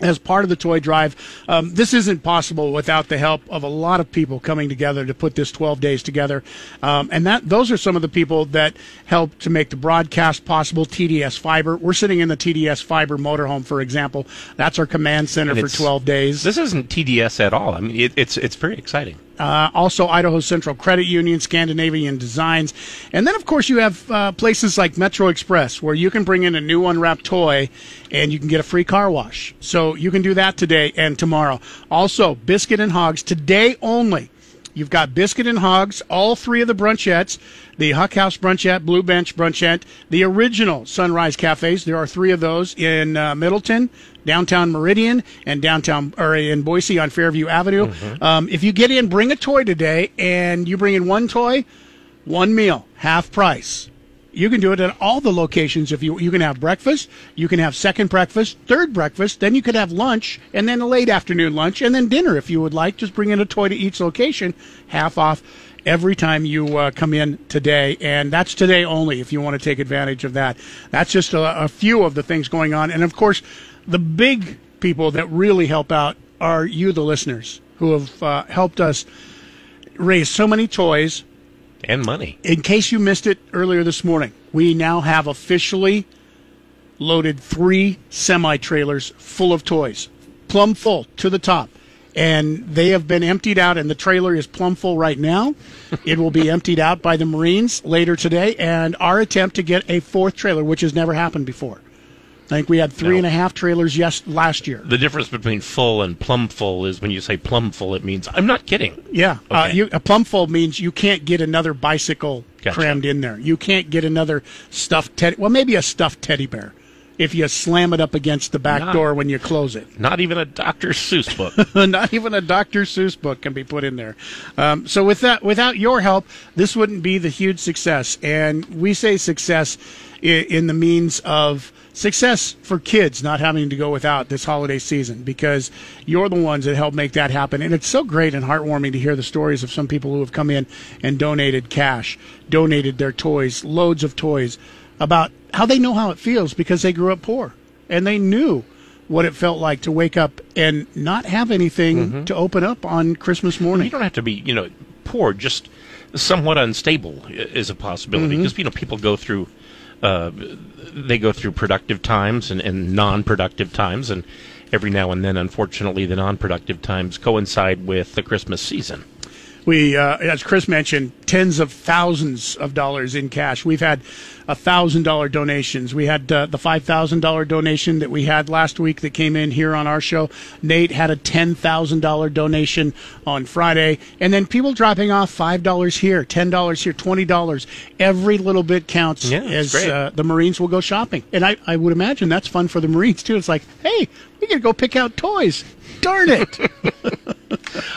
as part of the toy drive. Um, this isn't possible without the help of a lot of people coming together to put this 12 days together. Um, and that those are some of the people that help to make the broadcast possible. TDS Fiber. We're sitting in the TDS Fiber motorhome, for example. That's our command center for 12 days. This isn't TDS at all. I mean, it, it's it's very exciting. Uh, also, Idaho Central Credit Union, Scandinavian Designs. And then, of course, you have uh, places like Metro Express where you can bring in a new unwrapped toy and you can get a free car wash. So you can do that today and tomorrow. Also, Biscuit and Hogs today only. You've got Biscuit and Hogs, all three of the brunchettes, the Huck House brunchette, Blue Bench brunchette, the original Sunrise Cafes. There are three of those in uh, Middleton, downtown Meridian, and downtown or in Boise on Fairview Avenue. Um, if you get in, bring a toy today, and you bring in one toy, one meal, half price. You can do it at all the locations. If you you can have breakfast, you can have second breakfast, third breakfast, then you could have lunch, and then a late afternoon lunch, and then dinner if you would like. Just bring in a toy to each location, half off every time you uh, come in today, and that's today only. If you want to take advantage of that, that's just a, a few of the things going on, and of course, the big people that really help out are you, the listeners, who have uh, helped us raise so many toys and money. in case you missed it earlier this morning, we now have officially loaded three semi trailers full of toys, plumb full to the top. And they have been emptied out, and the trailer is plumb full right now. it will be emptied out by the Marines later today, and our attempt to get a fourth trailer, which has never happened before. I think we had three No. and a half trailers yes last year. The difference between full and plumb full is when you say plumb full, it means I'm not kidding. Yeah, uh, you, a plumb full means you can't get another bicycle Gotcha. crammed in there. You can't get another stuffed teddy. Well, maybe a stuffed teddy bear if you slam it up against the back Not- door when you close it. Not even a Dr. Seuss book. Not even a Dr. Seuss book can be put in there. Um, so with that, without your help, this wouldn't be the huge success. And we say success i- in the means of success for kids not having to go without this holiday season because you're the ones that help make that happen. And it's so great and heartwarming to hear the stories of some people who have come in and donated cash, donated their toys, loads of toys, about how they know how it feels because they grew up poor and they knew what it felt like to wake up and not have anything mm-hmm. to open up on Christmas morning. You don't have to be, you know, poor. Just somewhat unstable is a possibility mm-hmm. because you know people go through, uh, they go through productive times and, and non-productive times, and every now and then, unfortunately, the non-productive times coincide with the Christmas season. We, uh, as Chris mentioned, tens of thousands of dollars in cash. We've had a thousand dollar donations. We had uh, the five thousand dollar donation that we had last week that came in here on our show. Nate had a ten thousand dollar donation on Friday, and then people dropping off five dollars here, ten dollars here, twenty dollars. Every little bit counts. Yeah, as uh, the Marines will go shopping, and I, I would imagine that's fun for the Marines too. It's like, hey, we to go pick out toys. Darn it!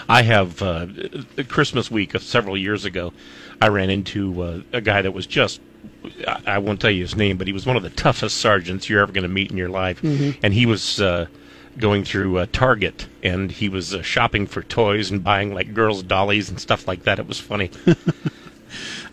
I have uh, Christmas week of several years ago. I ran into uh, a guy that was just. I I won't tell you his name, but he was one of the toughest sergeants you're ever going to meet in your life. Mhm. And he was uh, going through uh, Target, and he was uh, shopping for toys and buying like girls' dollies and stuff like that. It was funny.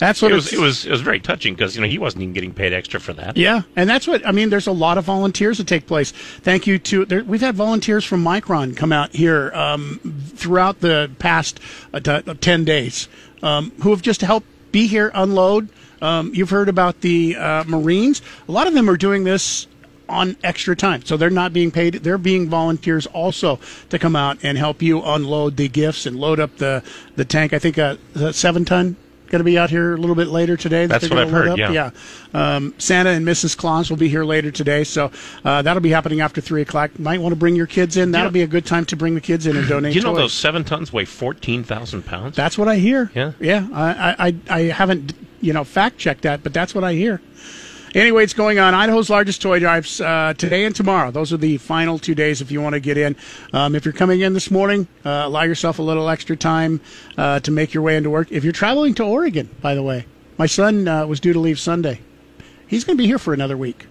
That's what it was. It was. It was very touching because you know he wasn't even getting paid extra for that. Yeah, and that's what I mean. There's a lot of volunteers that take place. Thank you to there, we've had volunteers from Micron come out here um, throughout the past uh, t- uh, ten days um, who have just helped be here, unload. Um, you've heard about the uh, Marines. A lot of them are doing this on extra time, so they're not being paid. They're being volunteers also to come out and help you unload the gifts and load up the the tank. I think uh, the seven ton going to be out here a little bit later today. that That's what I've heard, up. yeah. Um, Santa and Mrs. Claus will be here later today, so uh, that'll be happening after three o'clock. Might want to bring your kids in. That'll be a good time to bring the kids in and donate. Do you know toys. those seven tons weigh fourteen thousand pounds? That's what I hear. Yeah. yeah. I, I, I haven't you know fact checked that, but that's what I hear. Anyway, it's going on. Idaho's largest toy drives uh, today and tomorrow. Those are the final two days if you want to get in. Um, if you're coming in this morning, uh, allow yourself a little extra time uh, to make your way into work. If you're traveling to Oregon, by the way, my son uh, was due to leave Sunday. He's going to be here for another week.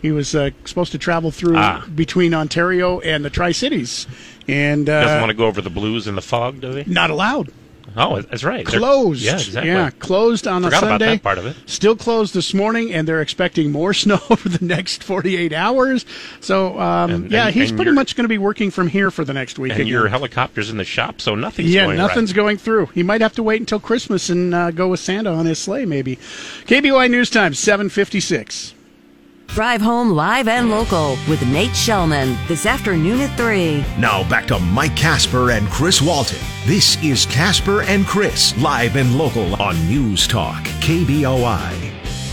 He was uh, supposed to travel through Ah. between Ontario and the Tri Cities, and uh, Doesn't want to go over the blues in the fog, does he? not allowed. Oh, that's right. They're- Closed. Yeah, exactly. Yeah, closed on a Forgot about that part of it. Still closed this morning, and they're expecting more snow over the next 48 hours. So, um, And- yeah, and- he's and pretty much going to be working from here for the next week. And again. your helicopter's in the shop, so nothing's yeah, going nothing's right. going through. He might have to wait until Christmas and uh, go with Santa on his sleigh, maybe. KBOI News Time, 756. Drive home live and local with Nate Shellman this afternoon at 3. Now back to Mike Casper and Chris Walton. This is Casper and Chris, live and local on News Talk, KBOI.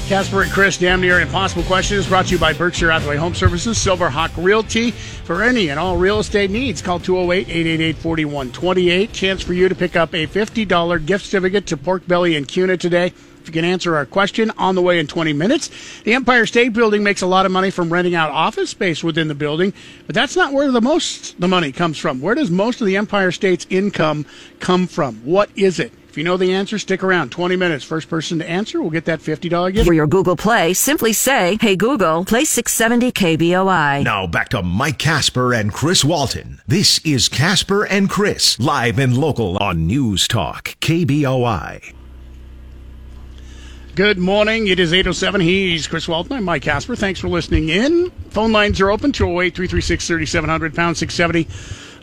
Casper and Chris, damn near impossible questions brought to you by Berkshire Hathaway Home Services, Silverhawk Realty. For any and all real estate needs, call 208 888 4128. Chance for you to pick up a $50 gift certificate to Pork Belly and Kuna today. If you can answer our question on the way in 20 minutes. The Empire State Building makes a lot of money from renting out office space within the building, but that's not where the most the money comes from. Where does most of the Empire State's income come from? What is it? If you know the answer, stick around. 20 minutes. First person to answer will get that $50 gift. For your Google Play, simply say, Hey Google, play 670 KBOI. Now back to Mike Casper and Chris Walton. This is Casper and Chris, live and local on News Talk, KBOI. Good morning. It is 8.07. He's Chris Walton. I'm Mike Casper. Thanks for listening in. Phone lines are open, 208-336-3700, pound 670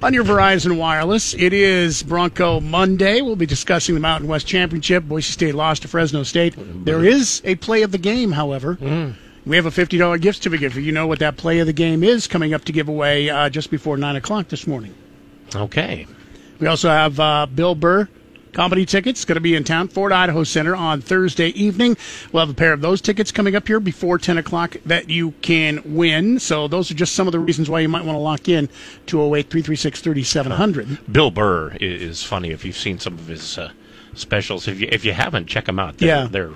on your Verizon Wireless. It is Bronco Monday. We'll be discussing the Mountain West Championship. Boise State lost to Fresno State. There is a play of the game, however. We have a $50 gift certificate for you know what that play of the game is coming up to give away uh, just before 9 o'clock this morning. Okay. We also have uh, Bill Burr comedy tickets going to be in town, Ford Idaho Center on Thursday evening. We'll have a pair of those tickets coming up here before 10 o'clock that you can win. So those are just some of the reasons why you might want to lock in 208 336 3700. Bill Burr is funny if you've seen some of his uh, specials. If you if you haven't, check them out. They're, Yeah. they're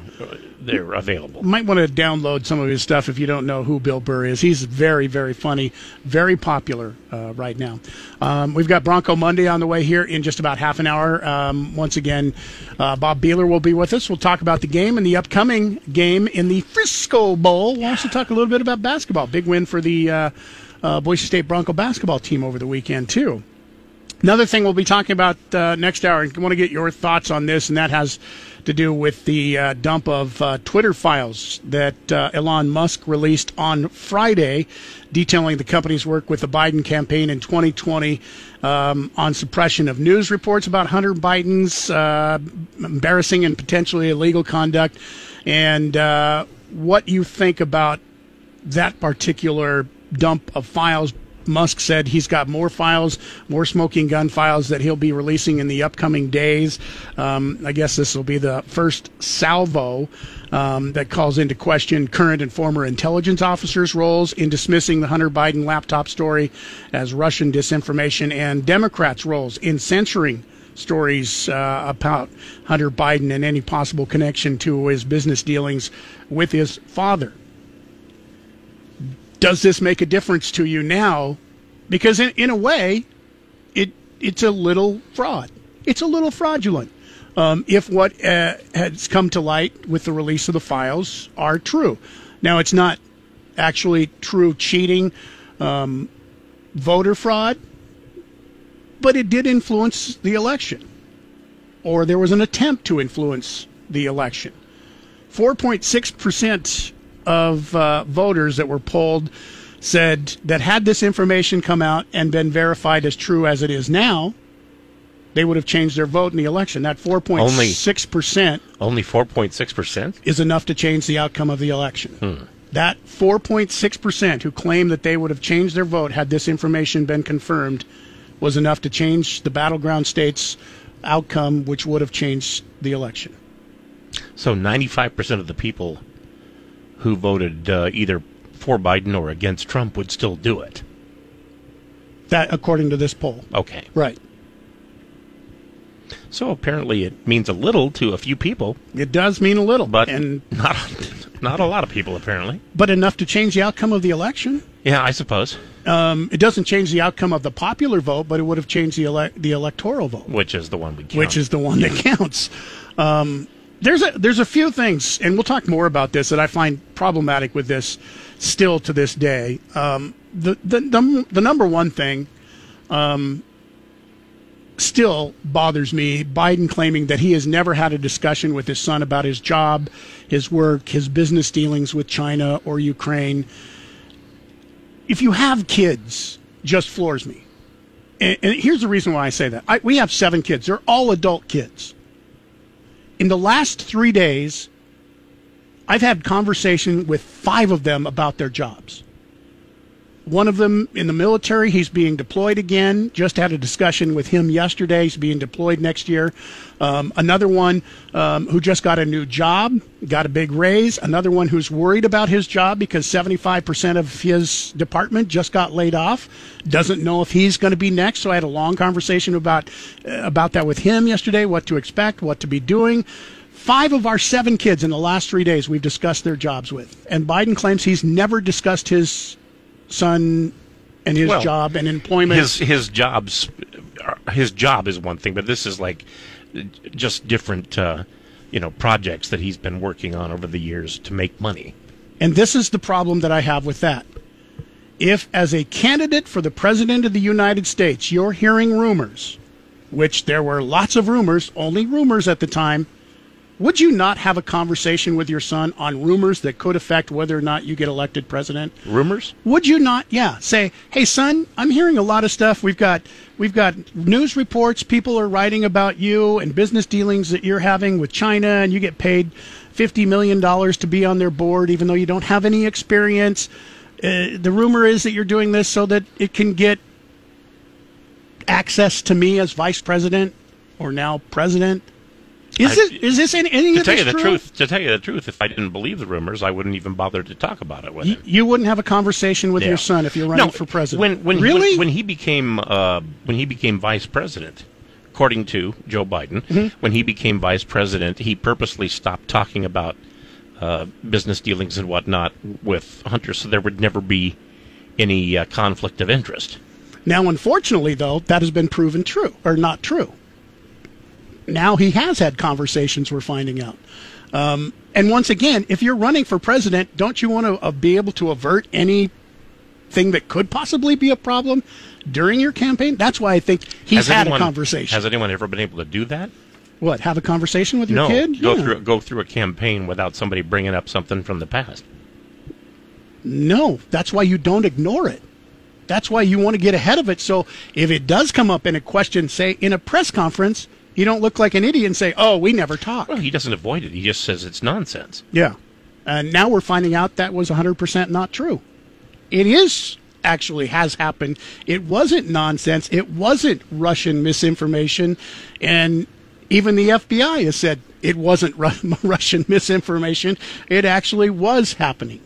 they're available. Might want to download some of his stuff if you don't know who Bill Burr is. He's very, very funny, very popular uh, right now. Um, we've got Bronco Monday on the way here in just about half an hour. Um, once again, uh, Bob Behler will be with us. We'll talk about the game and the upcoming game in the Frisco Bowl. We'll also talk a little bit about basketball. Big win for the uh, uh, Boise State Bronco basketball team over the weekend, too. Another thing we'll be talking about uh, next hour, and I want to get your thoughts on this, and that has to do with the uh, dump of uh, Twitter files that uh, Elon Musk released on Friday, detailing the company's work with the Biden campaign in 2020 um, on suppression of news reports about Hunter Biden's uh, embarrassing and potentially illegal conduct, and uh, what you think about that particular dump of files. Musk said he's got more files, more smoking gun files that he'll be releasing in the upcoming days. Um, I guess this will be the first salvo um, that calls into question current and former intelligence officers' roles in dismissing the Hunter Biden laptop story as Russian disinformation and Democrats' roles in censoring stories uh, about Hunter Biden and any possible connection to his business dealings with his father does this make a difference to you now? Because in, in a way, it it's a little fraud. It's a little fraudulent. Um, if what uh, has come to light with the release of the files are true. Now, it's not actually true cheating, um, voter fraud, but it did influence the election, or there was an attempt to influence the election. 4.6% of uh, voters that were polled said that had this information come out and been verified as true as it is now, they would have changed their vote in the election. That 4.6% Only four point six percent. is enough to change the outcome of the election. Hmm. That 4.6% who claimed that they would have changed their vote had this information been confirmed was enough to change the battleground states' outcome, which would have changed the election. So ninety five percent of the people who voted uh, either for Biden or against Trump would still do it. That, according to this poll. Okay. Right. So apparently it means a little to a few people. It does mean a little, but and not not a lot of people apparently. But enough to change the outcome of the election. Yeah, I suppose. Um, it doesn't change the outcome of the popular vote, but it would have changed the ele- the electoral vote, Which is the one we count. which is the one that counts. Um, there's a there's a few things, and we'll talk more about this that I find problematic with this still to this day. Um, the, the the the number one thing. Um, still bothers me Biden claiming that he has never had a discussion with his son about his job, his work, his business dealings with China or Ukraine. If you have kids, just floors me. And, and here's the reason why I say that. I, we have seven kids. They're all adult kids. In the last three days, I've had conversation with five of them about their jobs. One of them in the military, he's being deployed again. Just had a discussion with him yesterday. He's being deployed next year. Um, another one um, who just got a new job, got a big raise. Another one who's worried about his job because 75% of his department just got laid off. Doesn't know if he's going to be next. So I had a long conversation about uh, about that with him yesterday. What to expect, what to be doing. Five of our seven kids in the last three days we've discussed their jobs with. And Biden claims he's never discussed his son and his Well, job and employment. His his jobs, his job is one thing, but this is like just different, uh, you know, projects that he's been working on over the years to make money. And this is the problem that I have with that. If, as a candidate for the President of the United States, you're hearing rumors, which there were lots of rumors, only rumors at the time, would you not have a conversation with your son on rumors that could affect whether or not you get elected president? Rumors? Would you not? Yeah. Say, hey, son, I'm hearing a lot of stuff. We've got we've got news reports. People are writing about you and business dealings that you're having with China, and you get paid fifty million dollars to be on their board, even though you don't have any experience. Uh, the rumor is that you're doing this so that it can get access to me as vice president or now president. Is I- this is this any, any to of tell you the true? truth, to tell you the truth, if I didn't believe the rumors, I wouldn't even bother to talk about it with You, him. you wouldn't have a conversation with Yeah. your son if you're running No, for president. When when really? when, when he became uh, when he became vice president, according to Joe Biden, Mhm. when he became vice president, he purposely stopped talking about uh, business dealings and whatnot with Hunter, so there would never be any uh, conflict of interest. Now, unfortunately, though, that has been proven true or not true. Now he has had conversations. We're finding out. Um, and once again, if you're running for president, don't you want to uh, be able to avert any thing that could possibly be a problem during your campaign? That's why I think he's Has had anyone- a conversation. Has anyone ever been able to do that? what? Have a conversation with your no, kid? go Yeah. through go through a campaign without somebody bringing up something from the past. No, that's why you don't ignore it. That's why you want to get ahead of it. So if it does come up in a question, say in a press conference, you don't look like an idiot and say, "Oh, we never talked." Well, he doesn't avoid it. He just says it's nonsense. Yeah. And now we're finding out that was 100% not true. It is actually has happened. It wasn't nonsense. It wasn't Russian misinformation. And even the FBI has said it wasn't Ru- Russian misinformation. It actually was happening.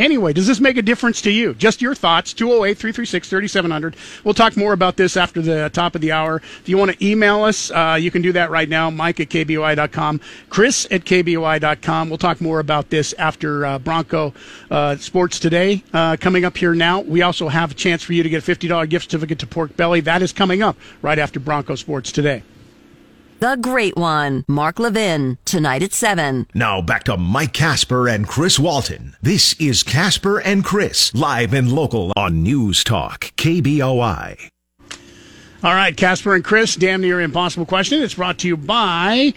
Anyway, does this make a difference to you? Just your thoughts, 208 336 3700. We'll talk more about this after the top of the hour. If you want to email us, uh, you can do that right now, mike at kboi.com, chris at kboi.com. We'll talk more about this after uh, Bronco uh, Sports Today uh, coming up here now. We also have a chance for you to get a $50 gift certificate to Pork Belly. That is coming up right after Bronco Sports Today. The Great One, Mark Levin, tonight at 7. Now back to Mike Casper and Chris Walton. This is Casper and Chris, live and local on News Talk, KBOI. All right, Casper and Chris, damn near impossible question. It's brought to you by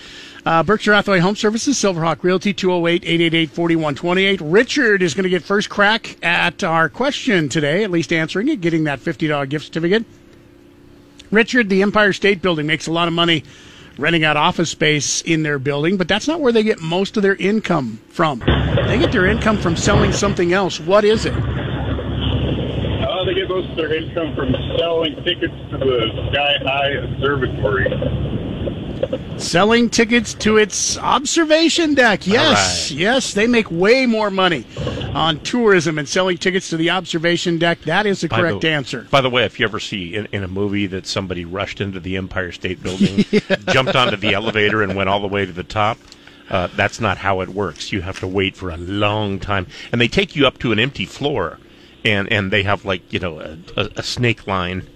uh, Berkshire Hathaway Home Services, Silverhawk Realty, 208 888 4128. Richard is going to get first crack at our question today, at least answering it, getting that $50 gift certificate. Richard, the Empire State Building makes a lot of money renting out office space in their building, but that's not where they get most of their income from. They get their income from selling something else. What is it? Uh, they get most of their income from selling tickets to the Sky High Observatory. Selling tickets to its observation deck. Yes, yes, they make way more money on tourism and selling tickets to the observation deck. That is the By correct the- answer. By the way, if you ever see in, in a movie that somebody rushed into the Empire State Building, jumped onto the elevator, and went all the way to the top, uh, that's not how it works. You have to wait for a long time, and they take you up to an empty floor, and and they have like you know a, a, a snake line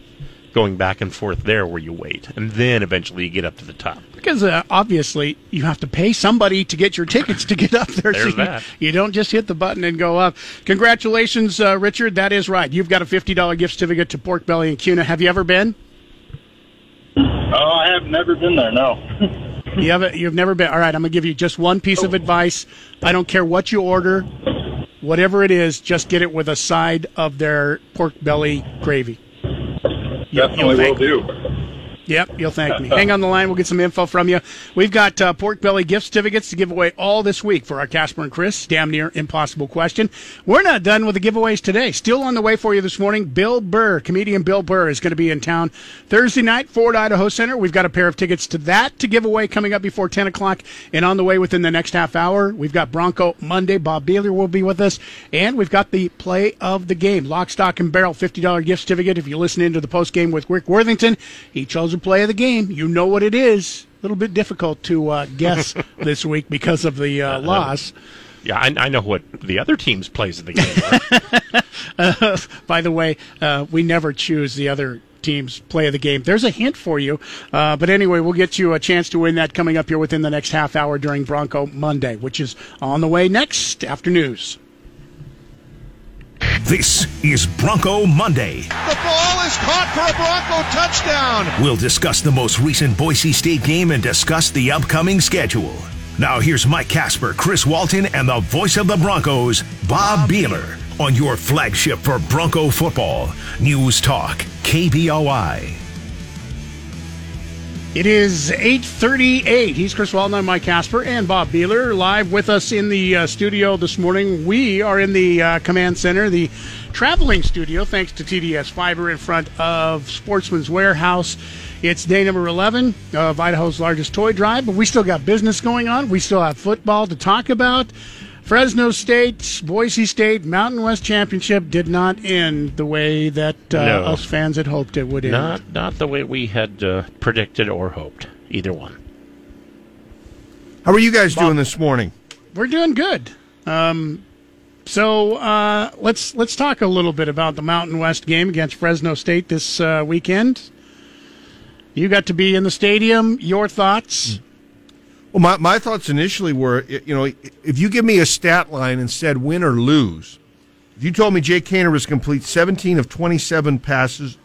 going back and forth there where you wait, and then eventually you get up to the top. Because uh, obviously you have to pay somebody to get your tickets to get up there. There's you, that. you don't just hit the button and go up. Congratulations, uh, Richard. That is right. You've got a fifty dollar gift certificate to Pork Belly and Kuna. Have you ever been? Oh, I have never been there. No. You haven't. You've never been. All right. I'm gonna give you just one piece of advice. I don't care what you order, whatever it is, just get it with a side of their pork belly gravy. Definitely you'll do. Yep, you'll thank me. Hang on the line. We'll get some info from you. We've got uh, pork belly gift certificates to give away all this week for our Casper and Chris damn near impossible question. We're not done with the giveaways today. Still on the way for you this morning. Bill Burr, comedian Bill Burr, is going to be in town Thursday night, Ford Idaho Center. We've got a pair of tickets to that to give away coming up before 10 o'clock and on the way within the next half hour. We've got Bronco Monday. Bob Behler will be with us. And we've got the play of the game. Lock, stock, and barrel $50 gift certificate. If you listen into the post game with Rick Worthington, he chose play of the game. You know what it is. A little bit difficult to uh, guess this week because of the uh, loss. Yeah, I, I know what the other team's plays of the game. Uh, by the way, uh, we never choose the other team's play of the game. There's a hint for you. Uh, but anyway, we'll get you a chance to win that coming up here within the next half hour during Bronco Monday, which is on the way next after news. This is Bronco Monday. The ball is caught for a Bronco touchdown. We'll discuss the most recent Boise State game and discuss the upcoming schedule. Now here's Mike Casper, Chris Walton, and the voice of the Broncos, Bob Behler, on your flagship for Bronco football, News Talk, KBOI. It is 8:38. He's Chris Walton, I'm Mike Casper, and Bob Behler live with us in the uh, studio this morning. We are in the uh, command center, the traveling studio, thanks to TDS Fiber in front of Sportsman's Warehouse. It's day number 11 of Idaho's largest toy drive, but we still got business going on. We still have football to talk about. Fresno State, Boise State, Mountain West Championship did not end the way that uh, No. us fans had hoped it would end. not not the way we had uh, predicted or hoped. Either one. How are you guys doing this morning? We're doing good. Um, so uh, let's let's talk a little bit about the Mountain West game against Fresno State this uh, weekend. You got to be in the stadium. Your thoughts? Well, my, my thoughts initially were, you know, if you give me a stat line and said win or lose, if you told me Jake Haener was complete 17 of 27 passes,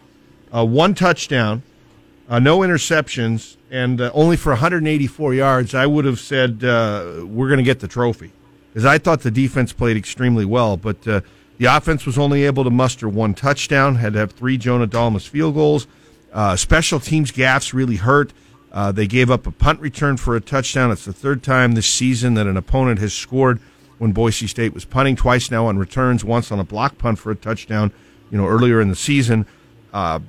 uh, one touchdown, uh, no interceptions, and uh, only for 184 yards, I would have said uh, we're going to get the trophy. Because I thought the defense played extremely well, but uh, the offense was only able to muster one touchdown, had to have three Jonah Dalmas field goals. Uh, special teams gaffes really hurt. Uh, they gave up a punt return for a touchdown. It's the third time this season that an opponent has scored when Boise State was punting twice now on returns, once on a block punt for a touchdown, you know, earlier in the season. Uh,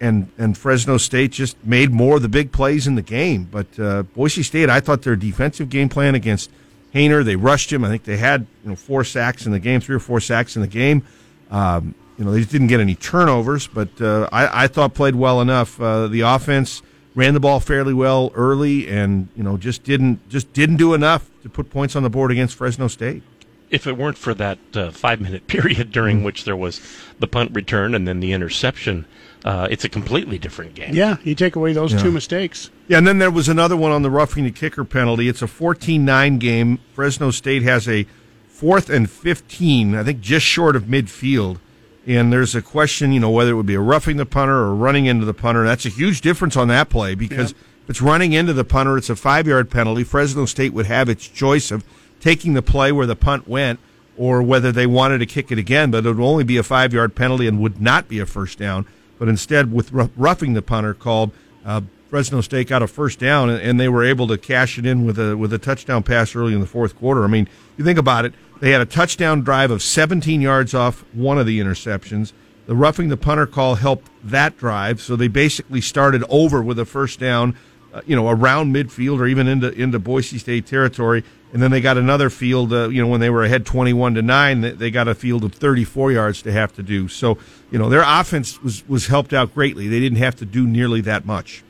and and Fresno State just made more of the big plays in the game. But uh, Boise State, I thought their defensive game plan against Haener, they rushed him. I think they had you know four sacks in the game, three or four sacks in the game. Um, you know, they just didn't get any turnovers, but uh, I, I thought played well enough. Uh, the offense ran the ball fairly well early, and you know just didn't just didn't do enough to put points on the board against Fresno State. If it weren't for that uh, five minute period during which there was the punt return and then the interception, uh, it's a completely different game. Yeah, you take away those Yeah. two mistakes. Yeah, and then there was another one on the roughing the kicker penalty. It's a 14-9 game. Fresno State has a fourth and 15, I think just short of midfield. And there's a question, you know, whether it would be a roughing the punter or running into the punter. That's a huge difference on that play because if it's running into the punter, it's a five yard penalty. Fresno State would have its choice of taking the play where the punt went or whether they wanted to kick it again, but it would only be a five yard penalty and would not be a first down. But instead, with roughing the punter called, uh, Fresno State got a first down, and, and they were able to cash it in with a with a touchdown pass early in the fourth quarter. I mean, you think about it; they had a touchdown drive of 17 yards off one of the interceptions. The roughing the punter call helped that drive, so they basically started over with a first down, uh, you know, around midfield or even into into Boise State territory. And then they got another field, uh, you know, when they were ahead 21 to 9, they- got a field of 34 yards to have to do. So, you know, their offense was, was helped out greatly. They didn't have to do nearly that much.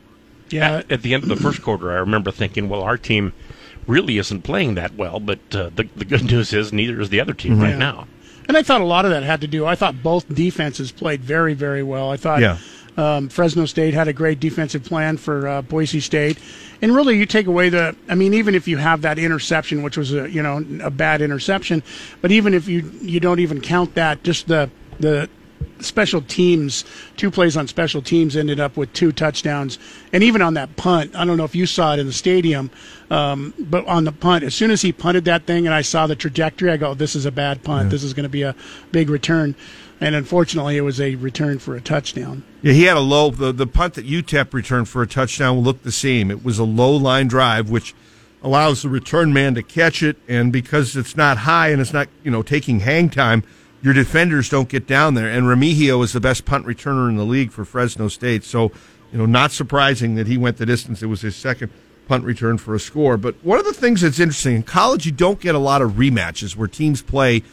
Yeah. At the end of the first quarter, I remember thinking, well, our team really isn't playing that well, but uh, the, the good news is neither is the other team right Yeah. now. And I thought a lot of that had to do. I thought both defenses played very, very well. I thought Yeah. um, Fresno State had a great defensive plan for uh, Boise State, and really, you take away the. I mean, even if you have that interception, which was a you know a bad interception, but even if you you don't even count that, just the the special teams, two plays on special teams ended up with two touchdowns, and even on that punt, I don't know if you saw it in the stadium, um, but on the punt, as soon as he punted that thing, and I saw the trajectory, I go, "This is a bad punt. Yeah. This is going to be a big return." and unfortunately, it was a return for a touchdown. Yeah, he had a low. The, the punt that UTEP returned for a touchdown looked the same. It was a low line drive, which allows the return man to catch it, and because it's not high and it's not you know taking hang time, your defenders don't get down there. And Remigio is the best punt returner in the league for Fresno State, so you know not surprising that he went the distance. It was his second punt return for a score. But one of the things that's interesting in college, you don't get a lot of rematches where teams play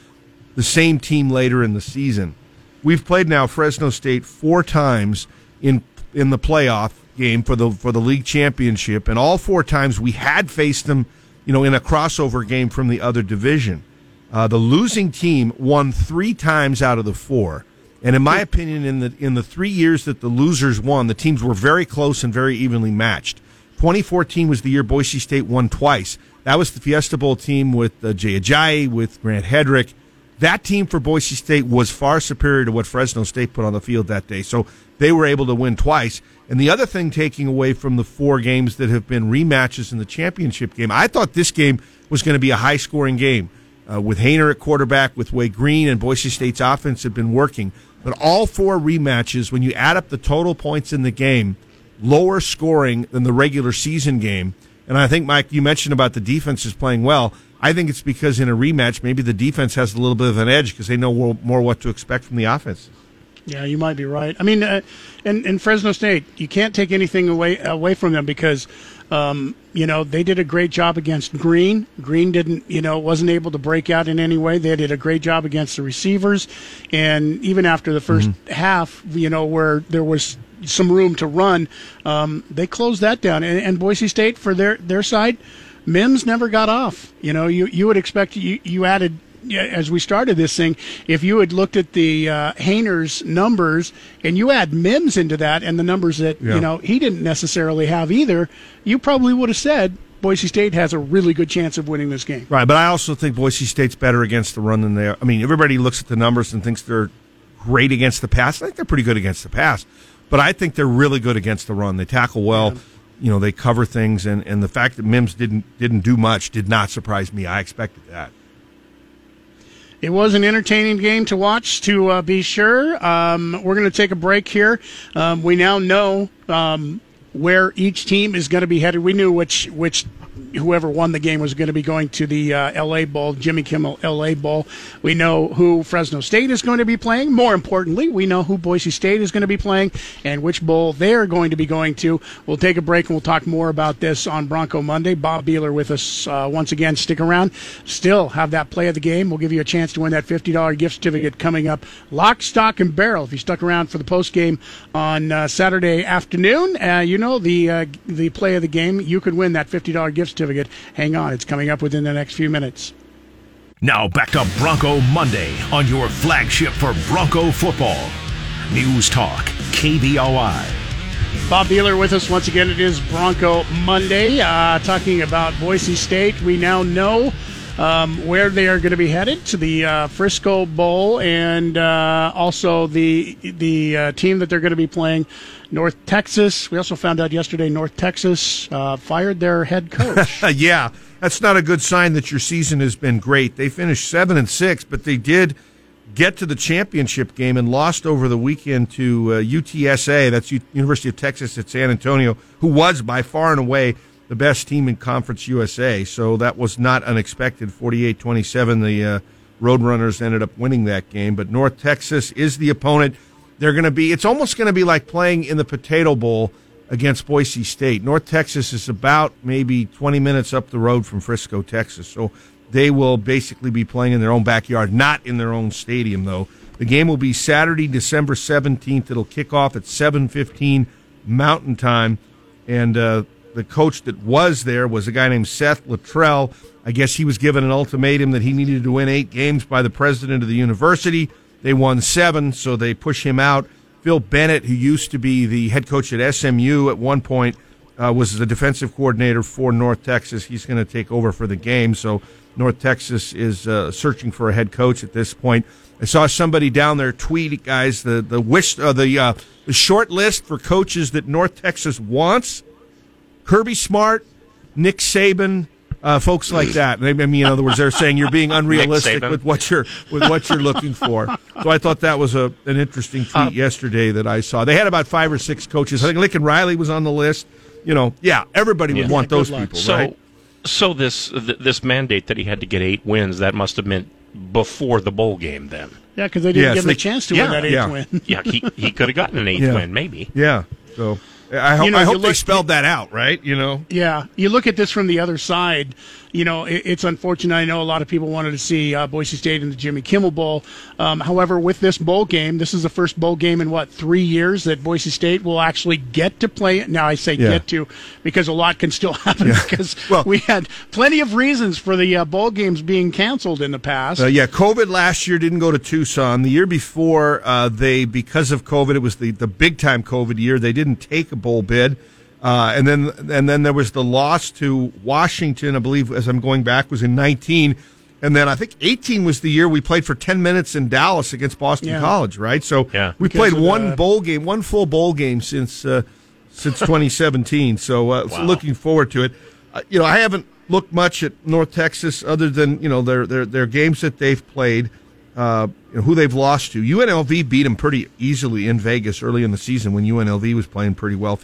the same team later in the season. We've played now Fresno State four times in in the playoff game for the for the league championship, and all four times we had faced them, you know, in a crossover game from the other division. Uh, the losing team won three times out of the four, and in my opinion, in the in the three years that the losers won, the teams were very close and very evenly matched. 2014 was the year Boise State won twice. That was the Fiesta Bowl team with uh, Jay Ajayi, with Grant Hedrick. That team for Boise State was far superior to what Fresno State put on the field that day. So they were able to win twice. And the other thing taking away from the four games that have been rematches in the championship game, I thought this game was going to be a high scoring game. Uh, with Haener at quarterback, with Way Green and Boise State's offense have been working. But all four rematches, when you add up the total points in the game, lower scoring than the regular season game. And I think, Mike, you mentioned about the defense is playing well. I think it's because in a rematch, maybe the defense has a little bit of an edge because they know more what to expect from the offense. Yeah, you might be right. I mean, uh, in, in Fresno State, you can't take anything away away from them because, um, you know, they did a great job against Green. Green didn't, you know, wasn't able to break out in any way. They did a great job against the receivers, and even after the 1st Mm-hmm. half, you know, where there was some room to run, um, they closed that down. And, and Boise State, for their their side, Mims never got off. You know, you you would expect you you added as we started this thing, if you had looked at the uh, Haener's numbers and you add Mims into that and the numbers that Yeah. you know he didn't necessarily have either, you probably would have said Boise State has a really good chance of winning this game. Right, but I also think Boise State's better against the run than they are. I mean, everybody looks at the numbers and thinks they're great against the pass. I think they're pretty good against the pass, but I think they're really good against the run. They tackle well. You know, they cover things, and, and the fact that Mims didn't didn't do much did not surprise me. I expected that. It was an entertaining game to watch, to uh, be sure. Um, we're going to take a break here. Um, we now know um, where each team is going to be headed. We knew which which whoever won the game was going to be going to the uh, L.A. Bowl, Jimmy Kimmel L.A. Bowl. We know who Fresno State is going to be playing. More importantly, we know who Boise State is going to be playing and which bowl they're going to be going to. We'll take a break and we'll talk more about this on Bronco Monday. Bob Behler with us uh, once again. Stick around. Still have that play of the game. We'll give you a chance to win that $50 gift certificate coming up. Lock, stock, and barrel. If you stuck around for the post game on uh, Saturday afternoon, uh, you know the uh, the play of the game. You could win that $50 gift certificate. Hang on, it's coming up within the next few minutes. Now back to Bronco Monday on your flagship for Bronco football. News Talk, KBOI. Bob Behler with us once again. It is Bronco Monday. Uh, talking about Boise State, we now know um, where they are going to be headed to the uh, Frisco Bowl, and uh, also the the uh, team that they're going to be playing, North Texas. We also found out yesterday North Texas uh, fired their head coach. yeah, that's not a good sign that your season has been great. They finished seven and six, but they did get to the championship game and lost over the weekend to uh, UTSA. That's U- University of Texas at San Antonio, who was by far and away the best team in Conference USA. So that was not unexpected. 48-27, the uh, Roadrunners ended up winning that game. But North Texas is the opponent. They're going to be. It's almost going to be like playing in the Potato Bowl against Boise State. North Texas is about maybe 20 minutes up the road from Frisco, Texas. So they will basically be playing in their own backyard, not in their own stadium, though. The game will be Saturday, December 17th. It'll kick off at 7:15 Mountain Time, and uh, the coach that was there was a guy named Seth Littrell. I guess he was given an ultimatum that he needed to win eight games by the president of the university. They won seven, so they push him out. Phil Bennett, who used to be the head coach at SMU at one point, uh, was the defensive coordinator for North Texas. He's going to take over for the game. So North Texas is uh, searching for a head coach at this point. I saw somebody down there tweet, guys, the the wish uh, the uh, the short list for coaches that North Texas wants: Kirby Smart, Nick Saban, Uh, folks like that. I mean, in other words, they're saying you're being unrealistic with what you're with what you're looking for. So I thought that was a an interesting tweet Uh, yesterday that I saw. They had about five or six coaches. I think Lincoln Riley was on the list. You know, yeah, everybody would Yeah. want Yeah, those luck. people, so, right? So this th- this mandate that he had to get eight wins that must have meant before the bowl game then. Yeah, because they didn't Yes, give him they- a chance to yeah, win that eighth yeah. win. Yeah, he he could have gotten an eighth Yeah. win maybe. Yeah. So I hope You know, I hope they look- spelled that out, right? You know. Yeah, you look at this from the other side. You know, it, it's unfortunate. I know a lot of people wanted to see uh, Boise State in the Jimmy Kimmel Bowl. Um, however, with this bowl game, this is the first bowl game in what three years that Boise State will actually get to play it. Now I say Yeah. get to because a lot can still happen Yeah. because we had plenty of reasons for the uh, bowl games being canceled in the past. Uh, yeah, COVID last year didn't go to Tucson. The year before, uh, they because of COVID, it was the, the big time COVID year. They didn't take a bowl bid, uh, and then and then there was the loss to Washington. I believe, as I'm going back, was in 19, and then I think 18 was the year we played for 10 minutes in Dallas against Boston Yeah. College. Right, so Yeah. we Because played one the- bowl game, one full bowl game since uh, since 2017. So, uh, so looking forward to it. Uh, you know, I haven't looked much at North Texas other than you know their their their games that they've played, uh, you know, who they've lost to. UNLV beat them pretty easily in Vegas early in the season when UNLV was playing pretty well,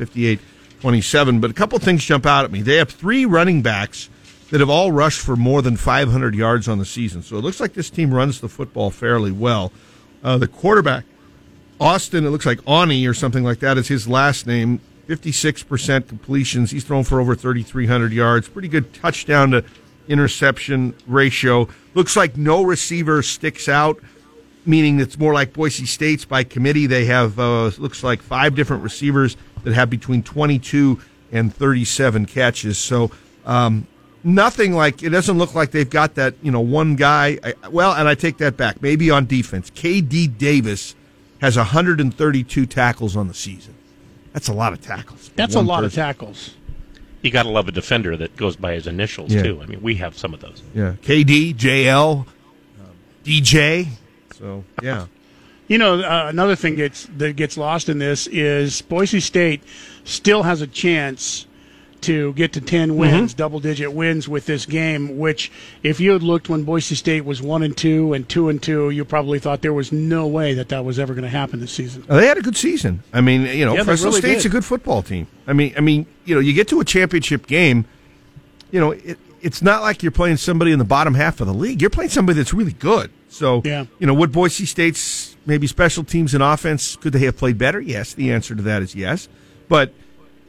58-27. But a couple things jump out at me. They have three running backs that have all rushed for more than 500 yards on the season. So it looks like this team runs the football fairly well. Uh, the quarterback Austin, it looks like Ani or something like that is his last name. 56% completions. He's thrown for over 3,300 yards. Pretty good touchdown to interception ratio. Looks like no receiver sticks out, meaning it's more like Boise State's by committee. They have, uh, looks like five different receivers that have between 22 and 37 catches. So, um, nothing like, it doesn't look like they've got that, you know, one guy. I, well, and I take that back. Maybe on defense. KD Davis has 132 tackles on the season. That's a lot of tackles. That's a lot of tackles. You got to love a defender that goes by his initials Yeah. too. I mean, we have some of those. Yeah, KD, JL, um, DJ. So yeah, You know, uh, another thing gets that gets lost in this is Boise State still has a chance to get to 10 wins, double digit wins with this game, which if you had looked when Boise State was 1 and 2 and 2 and 2, you probably thought there was no way that that was ever going to happen this season. They had a good season. I mean, you know, Yeah, Fresno really State's did. a good football team. I mean, I mean, you know, you get to a championship game, you know, it, it's not like you're playing somebody in the bottom half of the league. You're playing somebody that's really good. So, Yeah. you know, would Boise State's maybe special teams and offense could they have played better? Yes, the answer to that is yes. But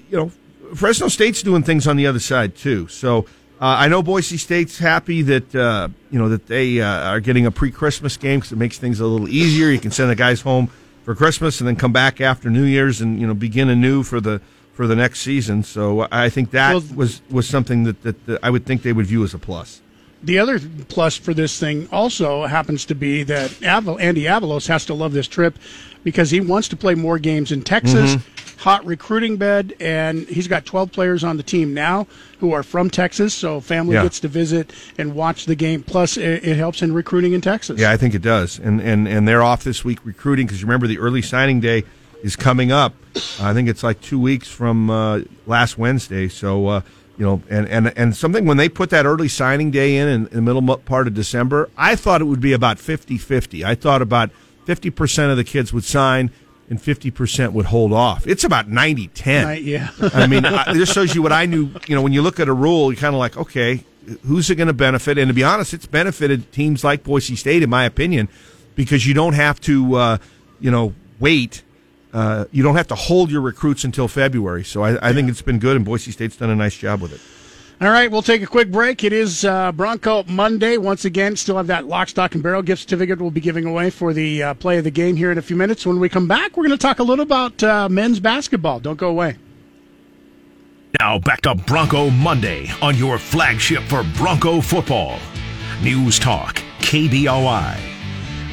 you know, Fresno State's doing things on the other side too. So uh, I know Boise State's happy that uh, you know that they uh, are getting a pre-Christmas game because it makes things a little easier. You can send the guys home for Christmas and then come back after New Year's and you know begin anew for the for the next season. So I think that Well- was was something that, that, that I would think they would view as a plus. The other plus for this thing also happens to be that Aval- Andy Avalos has to love this trip because he wants to play more games in Texas. Hot recruiting bed, and he's got 12 players on the team now who are from Texas, so family Yeah. gets to visit and watch the game. Plus, it, it helps in recruiting in Texas. Yeah, I think it does. And and and they're off this week recruiting because remember the early signing day is coming up. I think it's like two weeks from uh, last Wednesday. So uh, you know, and and and something when they put that early signing day in, in in the middle part of December, I thought it would be about 50-50. I thought about fifty percent of the kids would sign. And fifty percent would hold off. It's about 90-10. Right, yeah. I mean, I, this shows you what I knew. You know, when you look at a rule, you're kind of like, okay, who's it going to benefit? And to be honest, it's benefited teams like Boise State, in my opinion, because you don't have to, uh, you know, wait. Uh, you don't have to hold your recruits until February. So I, I think it's been good, and Boise State's done a nice job with it. All right, we'll take a quick break. It is uh, Bronco Monday. Once again, still have that lock, stock, and barrel gift certificate we'll be giving away for the uh, play of the game here in a few minutes. When we come back, we're going to talk a little about uh, men's basketball. Don't go away. Now back to Bronco Monday on your flagship for Bronco football. News Talk, KBOI.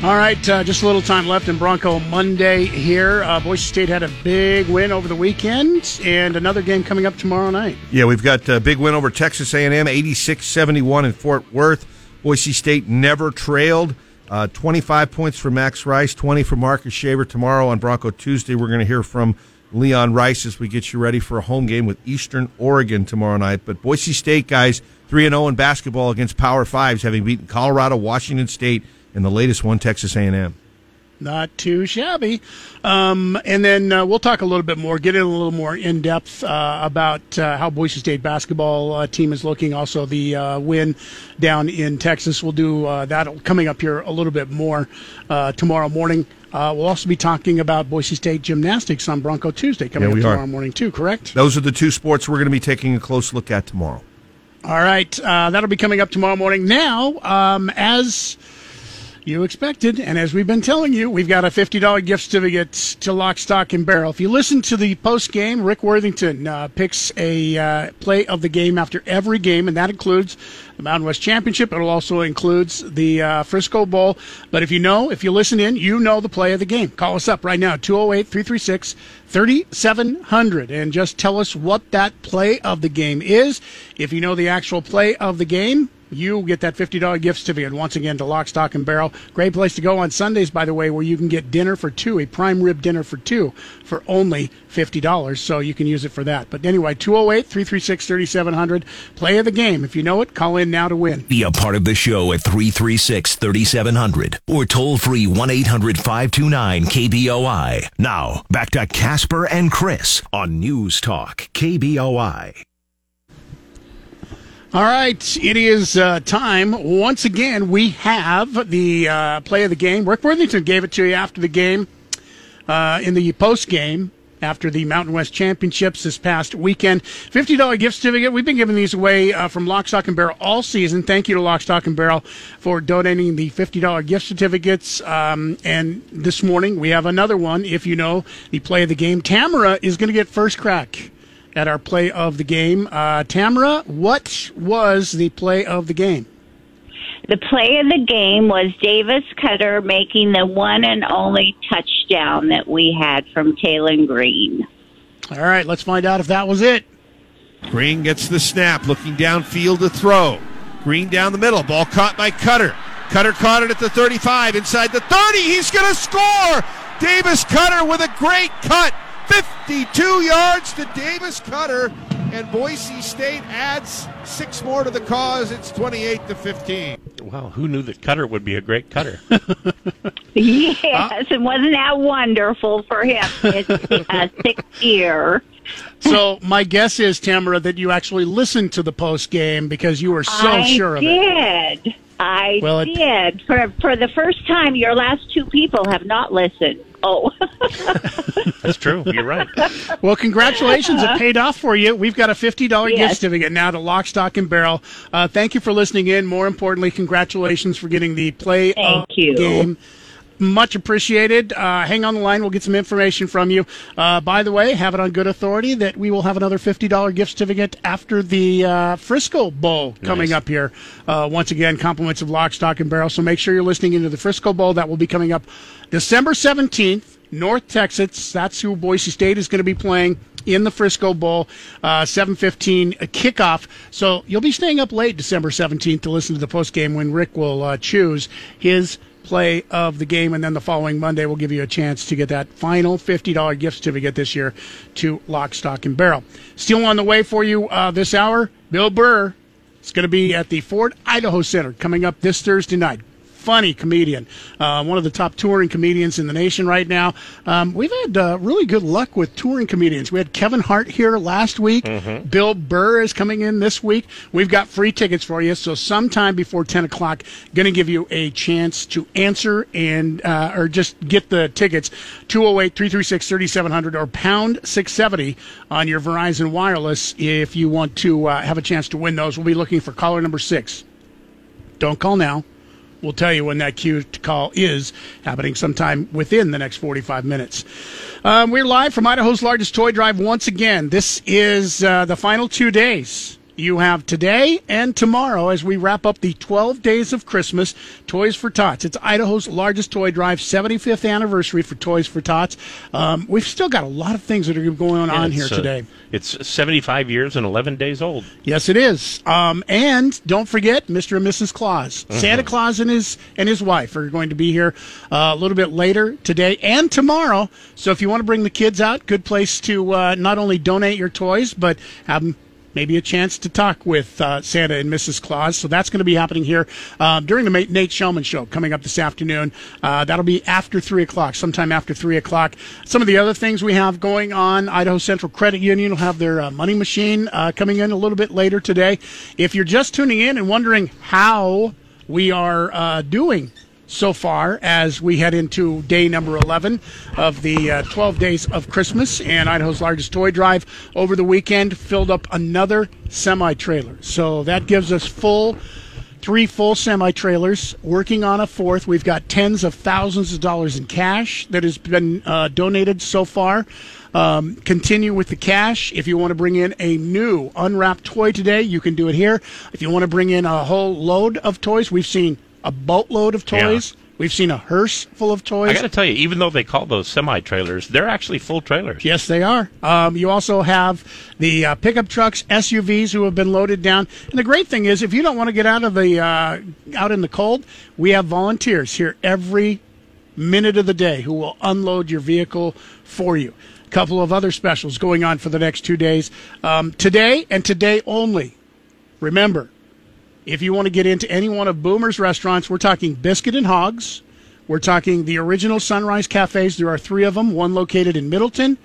All right, uh, just a little time left in Bronco Monday here. Uh, Boise State had a big win over the weekend, and another game coming up tomorrow night. Yeah, we've got a big win over Texas A&M, 86-71 in Fort Worth. Boise State never trailed Uh, 25 points for Max Rice, 20 for Marcus Shaver. Tomorrow on Bronco Tuesday, we're going to hear from Leon Rice as we get you ready for a home game with Eastern Oregon tomorrow night. But Boise State guys, 3 0 in basketball against Power Fives, having beaten Colorado, Washington State, and the latest one, Texas A&M. Not too shabby. Um, and then uh, we'll talk a little bit more, get in a little more in depth uh, about uh, how Boise State basketball uh, team is looking. Also, the uh, win down in Texas. We'll do uh, that coming up here a little bit more tomorrow morning. we'll also be talking about Boise State gymnastics on Bronco Tuesday coming Yeah, up tomorrow are. morning too. Correct? Those are the two sports we're going to be taking a close look at tomorrow. All right, uh, that'll be coming up tomorrow morning. Now, um, as you expected, and as we've been telling you, we've got a $50 gift certificate to Lock, Stock, and Barrel. If you listen to the post game, Rick Worthington uh, picks a uh, play of the game after every game, and that includes the Mountain West Championship. It also includes the uh, Frisco Bowl. But if you know, if you listen in, you know the play of the game. Call us up right now, 208 336 3700, and just tell us what that play of the game is. If you know the actual play of the game, you get that $50 gift certificate once again to Lock, Stock, and Barrel. Great place to go on Sundays, by the way, where you can get dinner for two, a prime rib dinner for two for only $50. So you can use it for that. But anyway, 208 336 3700. Play of the game. If you know it, call in now to win. Be a part of the show at 336 3700 or toll free 1 800 529 KBOI. Now, back to Casper and Chris on News Talk KBOI. All right, it is uh, time. Once again, we have the uh, play of the game. Rick Worthington gave it to you after the game, uh, in the post game, after the Mountain West Championships this past weekend. $50 gift certificate. We've been giving these away uh, from Lock, Stock, and Barrel all season. Thank you to Lock, Stock, and Barrel for donating the $50 gift certificates. Um, and this morning, we have another one. If you know the play of the game, Tamara is going to get first crack at our play of the game. Uh, Tamara, what was the play of the game? The play of the game was Davis Koetter making the one and only touchdown that we had from Taylen Green. All right, let's find out if that was it. Green gets the snap, looking downfield to throw. Green down the middle, ball caught by Koetter. Koetter caught it at the 35, inside the 30. He's going to score! Davis Koetter with a great cut. 52 yards to Davis Koetter, and Boise State adds six more to the cause. It's 28 to 15. Wow, who knew that Koetter would be a great cutter? Yes, and wasn't that wonderful for him? It's uh, sixth year. So my guess is, Tamara, that you actually listened to the post game because you were so I sure of it. I did. I Well, it- did. For for the first time, your last two people have not listened. Oh, That's true. You're right. Well, congratulations. It paid off for you. We've got a $50 gift Yes. certificate now to Lock, Stock, and Barrel. Uh, thank you for listening in. More importantly, congratulations for getting the play of Thank you. game. Much appreciated. Uh, hang on the line. We'll get some information from you. Uh, by the way, have it on good authority that we will have another $50 gift certificate after the uh, Frisco Bowl coming Nice. up here. Uh, once again, compliments of Lock, Stock, and Barrel. So make sure you're listening into the Frisco Bowl. That will be coming up December 17th, North Texas. That's who Boise State is going to be playing in the Frisco Bowl, uh, 7:15 kickoff. So you'll be staying up late December 17th to listen to the post game when Rick will uh, choose his play of the game, and then the following Monday we'll give you a chance to get that final $50 gift certificate this year to Lock, Stock, and Barrel. Still on the way for you uh, this hour, Bill Burr. It's going to be at the Ford Idaho Center coming up this Thursday night. Funny comedian, uh, one of the top touring comedians in the nation right now. Um, we've had uh, really good luck with touring comedians. We had Kevin Hart here last week. Bill Burr is coming in this week. We've got free tickets for you, so sometime before ten o'clock, going to give you a chance to answer and uh, or just get the tickets. 208-336-3700 or pound six seventy on your Verizon Wireless if you want to uh, have a chance to win those. We'll be looking for caller number six. Don't call now. We'll tell you when that cue call is happening sometime within the next 45 minutes. Um, we're live from Idaho's largest toy drive once again. This is uh, the final two days you have today and tomorrow as we wrap up the 12 days of Christmas, Toys for Tots. It's Idaho's largest toy drive, 75th anniversary for Toys for Tots. Um, we've still got a lot of things that are going Yeah, on here it's, uh, today. it's 75 years and 11 days old. Yes, it is. Um, and don't forget Mr. and Mrs. Claus. Mhm. Santa Claus and his and his wife are going to be here uh, a little bit later today and tomorrow. So if you want to bring the kids out, good place to uh, not only donate your toys but have 'em maybe a chance to talk with uh, Santa and Mrs. Claus. So that's going to be happening here um, during the Nate Shellman show coming up this afternoon. Uh, that'll be after 3 o'clock, sometime after 3 o'clock. Some of the other things we have going on Idaho Central Credit Union will have their uh, money machine uh, coming in a little bit later today. If you're just tuning in and wondering how we are uh, doing so far as we head into day number 11 of the uh, 12 days of Christmas. And Idaho's largest toy drive over the weekend filled up another semi trailer. So that gives us full. Three full semi trailers, working on a fourth. We've got tens of thousands of dollars in cash that has been uh, donated so far. Um, continue with the cash. If you want to bring in a new unwrapped toy today, you can do it here. If you want to bring in a whole load of toys, we've seen a boatload of toys. We've seen a hearse full of toys. I got to tell you, even though they call those semi trailers, they're actually full trailers. Yes, they are. Um, you also have the uh, pickup trucks, SUVs who have been loaded down. And the great thing is, if you don't want to get out of the uh, out in the cold, we have volunteers here every minute of the day who will unload your vehicle for you. A couple of other specials going on for the next two days. Um, today and today only. Remember, if you want to get into any one of Boomer's restaurants, we're talking Biscuit and Hogs. We're talking the original Sunrise Cafes. There are three of them, one located in Middleton,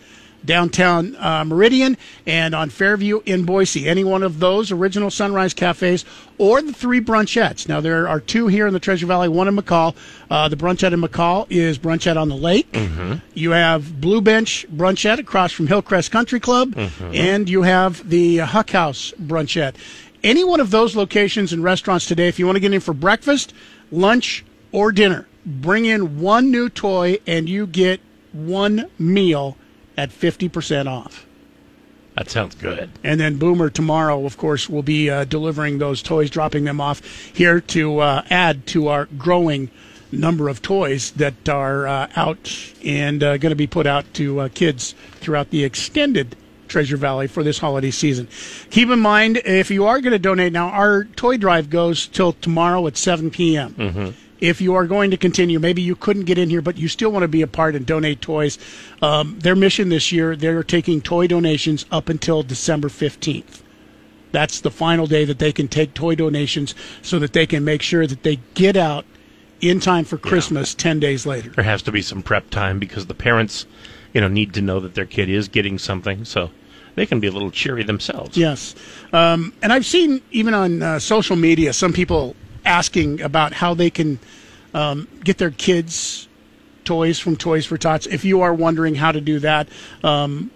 downtown uh, Meridian, and on Fairview in Boise. Any one of those original Sunrise Cafes or the three brunchettes. Now, there are two here in the Treasure Valley, one in McCall. Uh, the brunchette in McCall is Brunchette on the Lake. Mm-hmm. You have Blue Bench Brunchette across from Hillcrest Country Club, Mhm. and you have the Huck House Brunchette. Any one of those locations and restaurants today, if you want to get in for breakfast, lunch, or dinner, bring in one new toy and you get one meal at 50% off. That sounds good. And then Boomer tomorrow, of course, will be uh, delivering those toys, dropping them off here to uh, add to our growing number of toys that are uh, out and uh, going to be put out to uh, kids throughout the extended Treasure Valley for this holiday season. Keep in mind, if you are going to donate now, our toy drive goes till tomorrow at 7 p.m Mm-hmm. if you are going to continue, maybe you couldn't get in here, but you still want to be a part and donate toys. Um, their mission this year, they're taking toy donations up until December 15th. That's the final day that they can take toy donations so that they can make sure that they get out in time for Christmas 10 days later. There has to be some prep time because the parents, you know, need to know that their kid is getting something, so they can be a little cheery themselves. Yes. Um, and I've seen even on uh, social media some people asking about how they can um, get their kids toys from Toys for Tots. If you are wondering how to do that, um,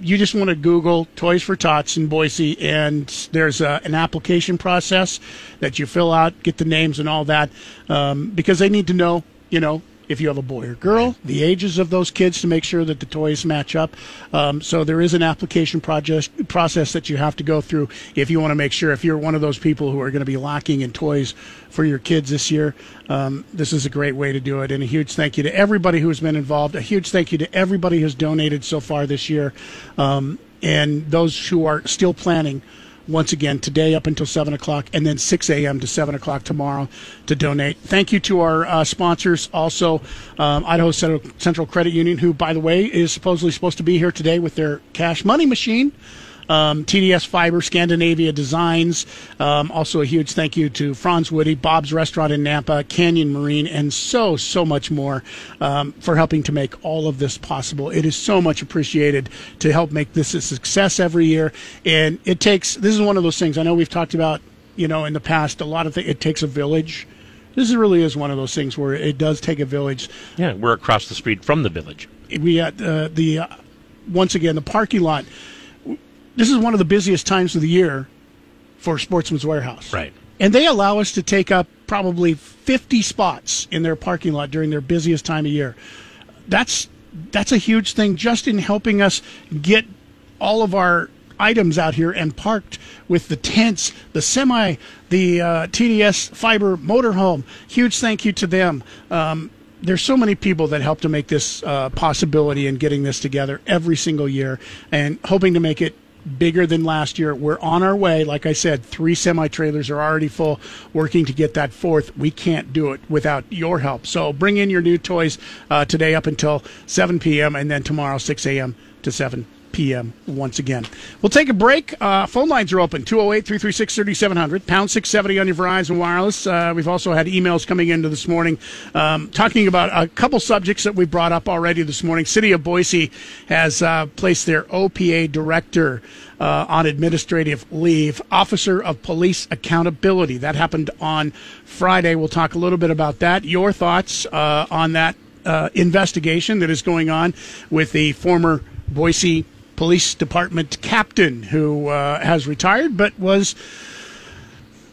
you just want to Google Toys for Tots in Boise, and there's a, an application process that you fill out, get the names and all that, um, because they need to know, you know, if you have a boy or girl, the ages of those kids to make sure that the toys match up. Um, so there is an application project process that you have to go through if you want to make sure if you're one of those people who are going to be lacking in toys for your kids this year. Um, this is a great way to do it, and a huge thank you to everybody who's been involved. A huge thank you to everybody who's donated so far this year, um, and those who are still planning once again today up until 7 o'clock and then 6 a.m. to 7 o'clock tomorrow to donate. Thank you to our uh, sponsors, also um, Idaho Central, Central Credit Union, who, by the way, is supposedly supposed to be here today with their cash money machine. Um, TDS Fiber, Scandinavia Designs. Um, also, a huge thank you to Franz Woody, Bob's Restaurant in Nampa, Canyon Marine, and so, so much more um, for helping to make all of this possible. It is so much appreciated to help make this a success every year. And it takes, this is one of those things I know we've talked about, you know, in the past, a lot of things, it takes a village. This really is one of those things where it does take a village Yeah, we're across the street from the village. we at uh, the uh, once again the parking lot. This is one of the busiest times of the year for Sportsman's Warehouse, Right. and they allow us to take up probably 50 spots in their parking lot during their busiest time of year. That's that's a huge thing just in helping us get all of our items out here and parked with the tents, the semi, the uh, TDS fiber motorhome. Huge thank you to them. Um, there's so many people that help to make this uh, possibility and getting this together every single year and hoping to make it bigger than last year. We're on our way. Like I said, three semi trailers are already full, working to get that fourth. We can't do it without your help. So bring in your new toys uh, today up until 7 p.m. and then tomorrow 6 a.m. to 7 p.m. once again. We'll take a break. Uh, phone lines are open 208 336 3700, pound 670 on your Verizon Wireless. Uh, we've also had emails coming into this morning um, talking about a couple subjects that we brought up already this morning. City of Boise has uh, placed their OPA director. Uh, on administrative leave, Officer of Police Accountability. That happened on Friday. We'll talk a little bit about that. Your thoughts uh, on that uh, investigation that is going on with the former Boise police department captain who uh, has retired but was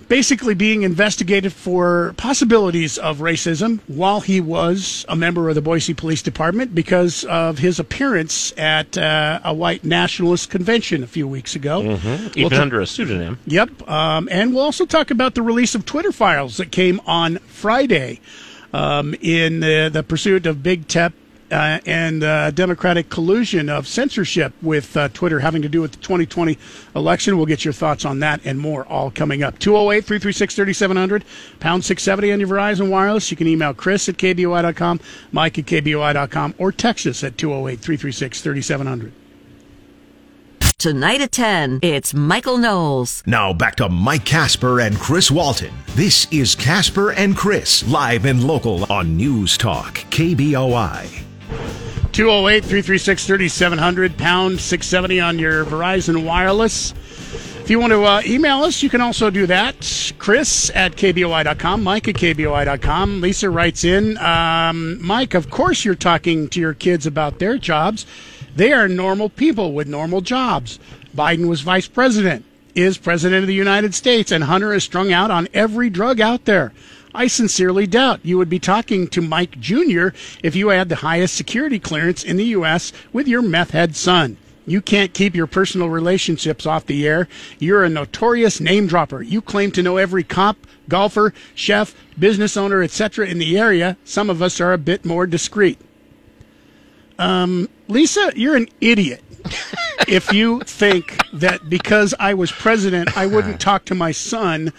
basically being investigated for possibilities of racism while he was a member of the Boise Police Department because of his appearance at uh, a white nationalist convention a few weeks ago. Mm-hmm. Even We'll under a pseudonym. Yep. Um, and we'll also talk about the release of Twitter files that came on Friday um, in the, the pursuit of big tech. Uh, and uh, Democratic collusion of censorship with uh, Twitter having to do with the 2020 election. We'll get your thoughts on that and more all coming up. 208 336 3700, pound 670 on your Verizon Wireless. You can email Chris at KBOI.com, Mike at KBOI.com, or text us at 208 336 3700. Tonight at 10, it's Michael Knowles. Now back to Mike Casper and Chris Walton. This is Casper and Chris, live and local on News Talk, KBOI. 208 336 3700, pound 670 on your Verizon Wireless. If you want to uh, email us, you can also do that. Chris at KBOI.com, Mike at KBOI.com. Lisa writes in um, Mike, of course you're talking to your kids about their jobs. They are normal people with normal jobs. Biden was vice president, is president of the United States, and Hunter is strung out on every drug out there. I sincerely doubt you would be talking to Mike Jr. if you had the highest security clearance in the U.S. with your meth head son. You can't keep your personal relationships off the air. You're a notorious name dropper. You claim to know every cop, golfer, chef, business owner, etc. in the area. Some of us are a bit more discreet. Um, Lisa, you're an idiot. if you think that because I was president, I wouldn't talk to my son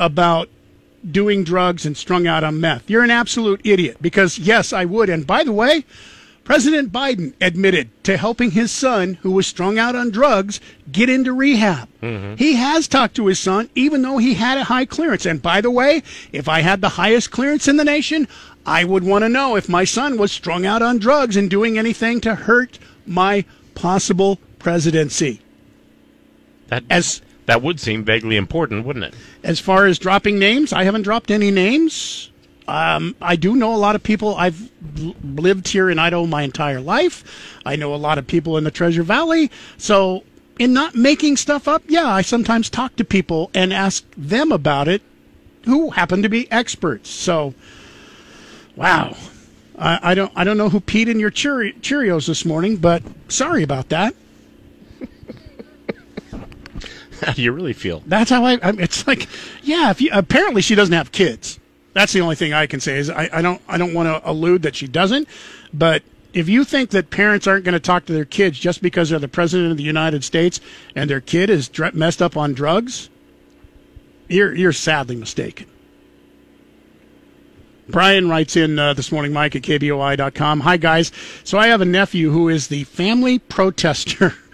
about doing drugs and strung out on meth. You're an absolute idiot because, yes, I would. And by the way, President Biden admitted to helping his son, who was strung out on drugs, get into rehab. Mm-hmm. He has talked to his son, even though he had a high clearance. And by the way, if I had the highest clearance in the nation, I would want to know if my son was strung out on drugs and doing anything to hurt my possible presidency. That as that would seem vaguely important, wouldn't it? As far as dropping names, I haven't dropped any names. Um, I do know a lot of people. I've lived here in Idaho my entire life. I know a lot of people in the Treasure Valley. So, in not making stuff up, yeah, I sometimes talk to people and ask them about it who happen to be experts. So, wow. I, I don't I don't know who peed in your Cheeri- Cheerios this morning, but sorry about that. How do you really feel? That's how I. I it's like, yeah. If you apparently she doesn't have kids. That's the only thing I can say is I, I don't I don't want to allude that she doesn't, but if you think that parents aren't going to talk to their kids just because they're the president of the United States and their kid is dr- messed up on drugs, you're you're sadly mistaken. Brian writes in uh, this morning, Mike at KBOI.com. Hi, guys. So I have a nephew who is the family protester.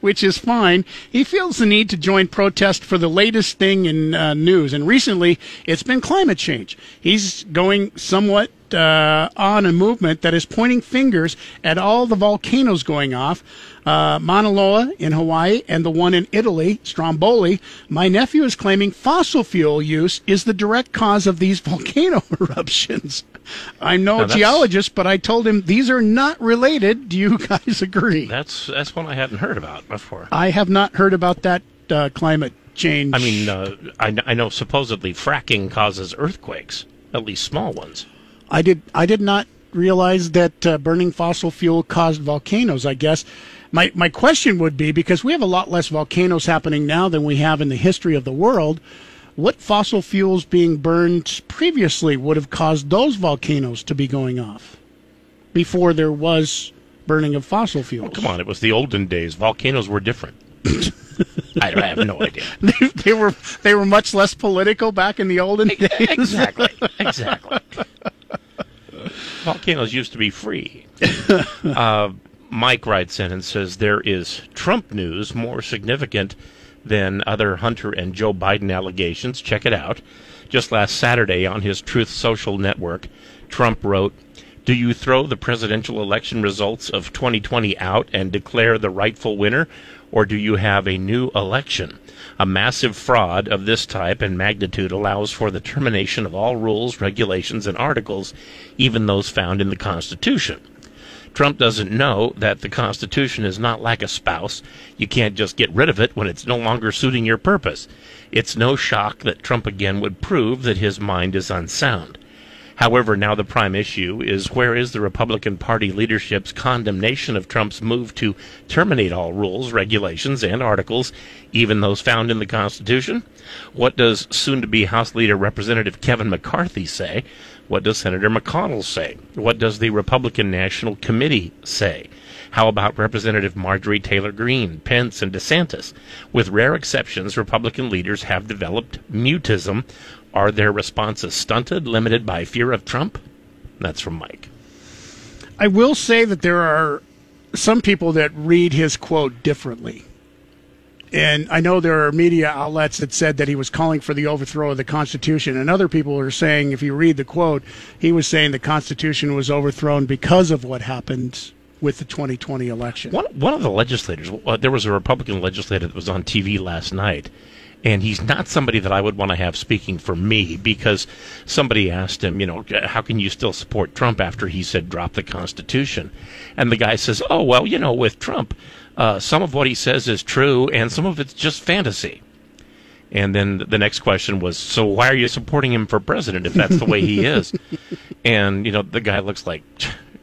which is fine. He feels the need to join protest for the latest thing in uh, news, and recently it's been climate change. He's going somewhat uh, on a movement that is pointing fingers at all the volcanoes going off. Uh, Mauna Loa in Hawaii and the one in Italy, Stromboli. My nephew is claiming fossil fuel use is the direct cause of these volcano eruptions. I'm no that's- geologist, but I told him these are not related. Do you guys agree? That's that's one I hadn't heard about before. I have not heard about that uh, climate change. I mean, uh, I, I know supposedly fracking causes earthquakes, at least small ones. I did I did not realize that uh, burning fossil fuel caused volcanoes. I guess My my question would be because we have a lot less volcanoes happening now than we have in the history of the world. What fossil fuels being burned previously would have caused those volcanoes to be going off before there was burning of fossil fuels? Come on, it was the olden days. Volcanoes were different. I, I have no idea. they, they were they were much less political back in the olden days. Exactly. Exactly. Volcanoes used to be free. Uh, Mike writes in and says there is Trump news more significant than other Hunter and Joe Biden allegations. Check it out. Just last Saturday on his Truth Social network, Trump wrote, Do you throw the presidential election results of 2020 out and declare the rightful winner, or do you have a new election? A massive fraud of this type and magnitude allows for the termination of all rules, regulations, and articles, even those found in the Constitution. Trump doesn't know that the Constitution is not like a spouse. You can't just get rid of it when it's no longer suiting your purpose. It's no shock that Trump again would prove that his mind is unsound. However, now the prime issue is where is the Republican Party leadership's condemnation of Trump's move to terminate all rules, regulations, and articles, even those found in the Constitution? What does soon to be House Leader Representative Kevin McCarthy say? What does Senator McConnell say? What does the Republican National Committee say? How about Representative Marjorie Taylor Greene, Pence, and DeSantis? With rare exceptions, Republican leaders have developed mutism. Are their responses stunted, limited by fear of Trump? That's from Mike. I will say that there are some people that read his quote differently. And I know there are media outlets that said that he was calling for the overthrow of the Constitution. And other people are saying, if you read the quote, he was saying the Constitution was overthrown because of what happened with the 2020 election. One, one of the legislators, uh, there was a Republican legislator that was on TV last night, and he's not somebody that I would want to have speaking for me because somebody asked him, you know, how can you still support Trump after he said drop the Constitution? And the guy says, oh, well, you know, with Trump, uh, some of what he says is true and some of it's just fantasy. And then the next question was, so why are you supporting him for president if that's the way he is? and, you know, the guy looks like,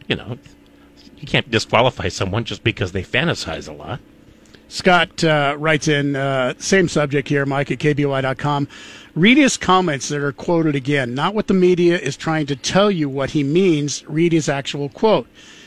you know, you can't disqualify someone just because they fantasize a lot. Scott uh, writes in, uh, same subject here, Mike at KBOI.com. Read his comments that are quoted again, not what the media is trying to tell you what he means. Read his actual quote.